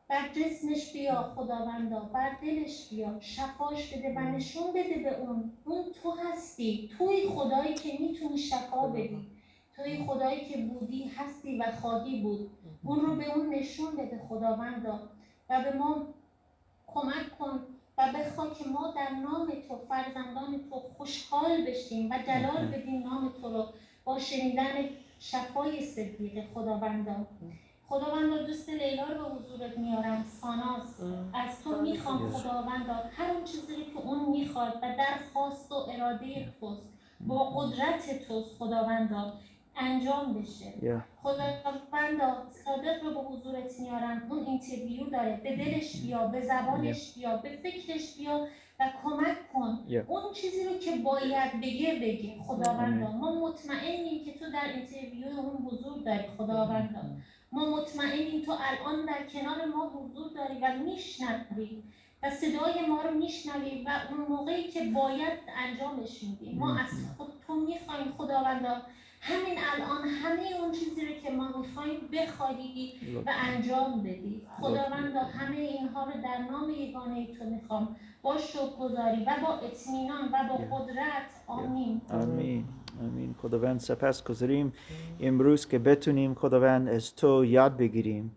بر جسمش بیا خداوندا بر دلش بیا. شفاش بده و نشون بده به اون. اون تو هستی. توی خدایی که می‌تونی شفا بدی. توی خدایی که بودی هستی و خواهی بود. اون رو به اون نشون بده خداوندا. و به ما کمک کن و بخوا که ما در نام تو فرزندان تو خوشحال بشیم و جلال بدیم نام تو رو. با شنیدن شفای صدیق خداوندا. خداوندا دوست لیلا رو به حضورت میارم ساناز. از تو می‌خوام خداوندا هر اون چیزی که اون می‌خواد و درخواست و اراده توست. با قدرت توست خداوندا انجام بشه. Yeah. خداوندا صادق رو به حضورت میارم. اون interview داره. به دلش بیا به زبانش بیا به فکرش بیا و کمک کن. Yeah. اون چیزی رو که باید بگه بگه خداوندا ما مطمئنیم که تو در interview اون حضور داری خداوندا ما مطمئنیم تو الان در کنار ما حضور داری و میشنوی و صدای ما رو میشنوی و اون موقعی که باید انجامش میدی. ما از خود تو می‌خوایم خداوندا همین الان همه اون چیزی رو که ما می‌خوایم بخوایی و انجام بدی. خداوندا همه اینها رو در نام یگانه تو می‌خوام. با شکرگزاری و با اطمینان و با قدرت. آمین. آمین. آمین خداوند سپس گذاریم امروز که بتونیم خداوند از تو یاد بگیریم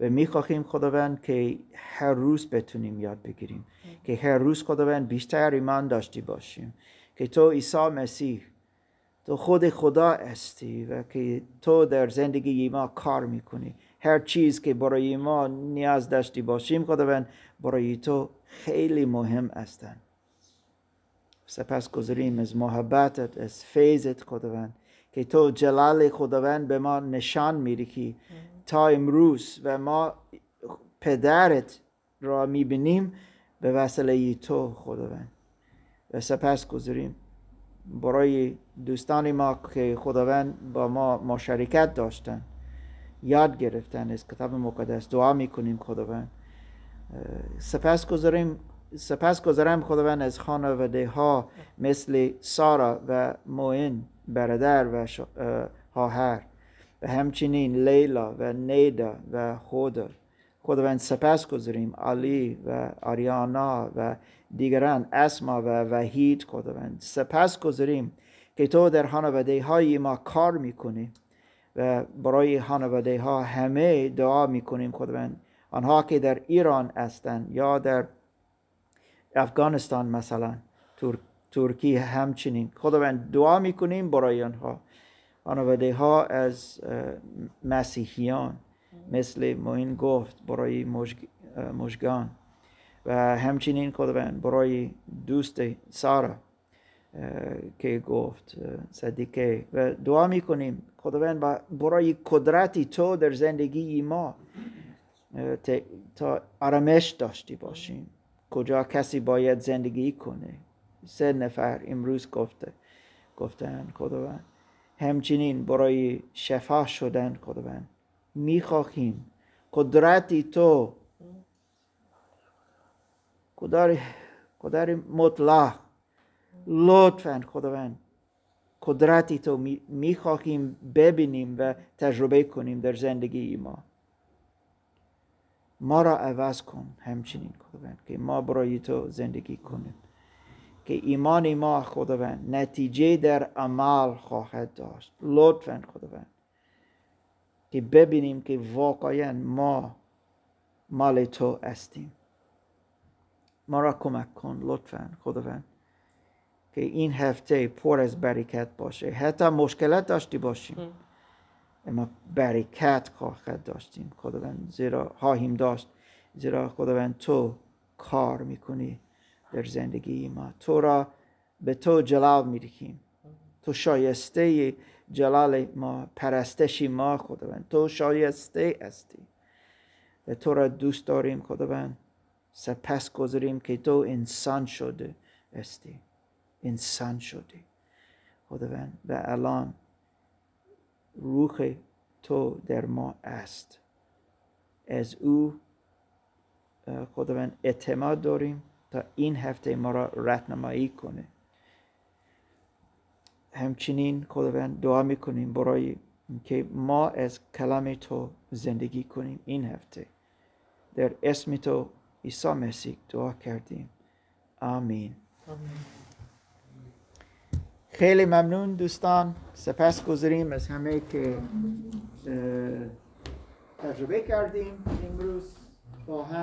و می‌خواهیم خداوند که هر روز بتونیم یاد بگیریم. که هر روز خداوند بیشتر ایمان داشتی باشیم. که تو عیسی مسیح تو خود خدا هستی و که تو در زندگی ما کار می‌کنی. هر چیز که برای ما نیاز داشتی باشیم خداوند برای تو خیلی مهم هستند سپس گذاریم از محبتت از فیضت خداوند که تو جلال خداوند به ما نشان میدی که تا امروز و ما پدرت را می‌بینیم به وسیله تو خداوند. و سپس گذاریم برای دوستان ما که خداوند با ما مشارکت داشتن یاد گرفتن از کتاب مقدس دعا می‌کنیم خداوند. سپس گذاریم سپس گذارم خداوند از خانواده ها مثل سارا و موین برادر و خواهر و همچنین لیلا و نیدا و خدا خداوند سپس گذاریم علی و آریانا و دیگران اسما و وحید. خداوند سپس گذاریم که تو در خانواده های ما کار می‌کنی و برای خانواده ها همه دعا می‌کنیم. خداوند آنها که در ایران هستند یا در افغانستان مثلا تر... ترکیه همچنین. خداوند دعا می‌کنیم برای آنها. خانواده ها از مسیحیان مثل موین گفت برای مژگان. و همچنین خداوند برای دوست سارا که گفت صدیقه. و دعا می‌کنیم خداوند برای قدرتی تو در زندگی ما تا آرامش داشتی باشیم. کجا کسی باید زندگی کنه. سه نفر امروز گفته گفتن خداوند همچنین برای شفا شدن خداوند می‌خواهیم. قدرتی تو قدر قدر مطلق لطفا خداوند قدرتی تو می- می‌خواهیم ببینیم و تجربه کنیم در زندگی ما. ما را عوض کن همچنین خداوند که ما برای تو زندگی کنیم. که ایمان ما خداوند نتیجه در عمل خواهد داشت. لطفا خداوند که ببینیم که واقعا ما مال تو هستیم. ما را کمک کن لطفا خداوند که این هفته پر از برکت باشه. حتی مشکلات داشتی باشیم. اما برکت خواهد داشتیم. خداوند زیرا خواهیم داشت. زیرا خداوند تو کار می‌کنی در زندگی ما. تو را به تو جلال می‌دهیم. تو شایسته جلال ما پرستشی ما خداوند. تو شایسته هستی. و تو را دوست داریم خداوند. سپس گذاریم که تو انسان شده هستی. انسان شدی. خداوند و الان روح تو در ما است. از او خداوند اعتماد داریم تا این هفته ما را رهنمایی کنه. همچنین خداوند دعا می‌کنیم برای که ما از کلام تو زندگی کنیم این هفته. در اسم تو عیسی مسیح دعا کردیم. آمین. خیلی ممنون دوستان. سپس گذاریم از همه که تجربه کردیم. امروز با هم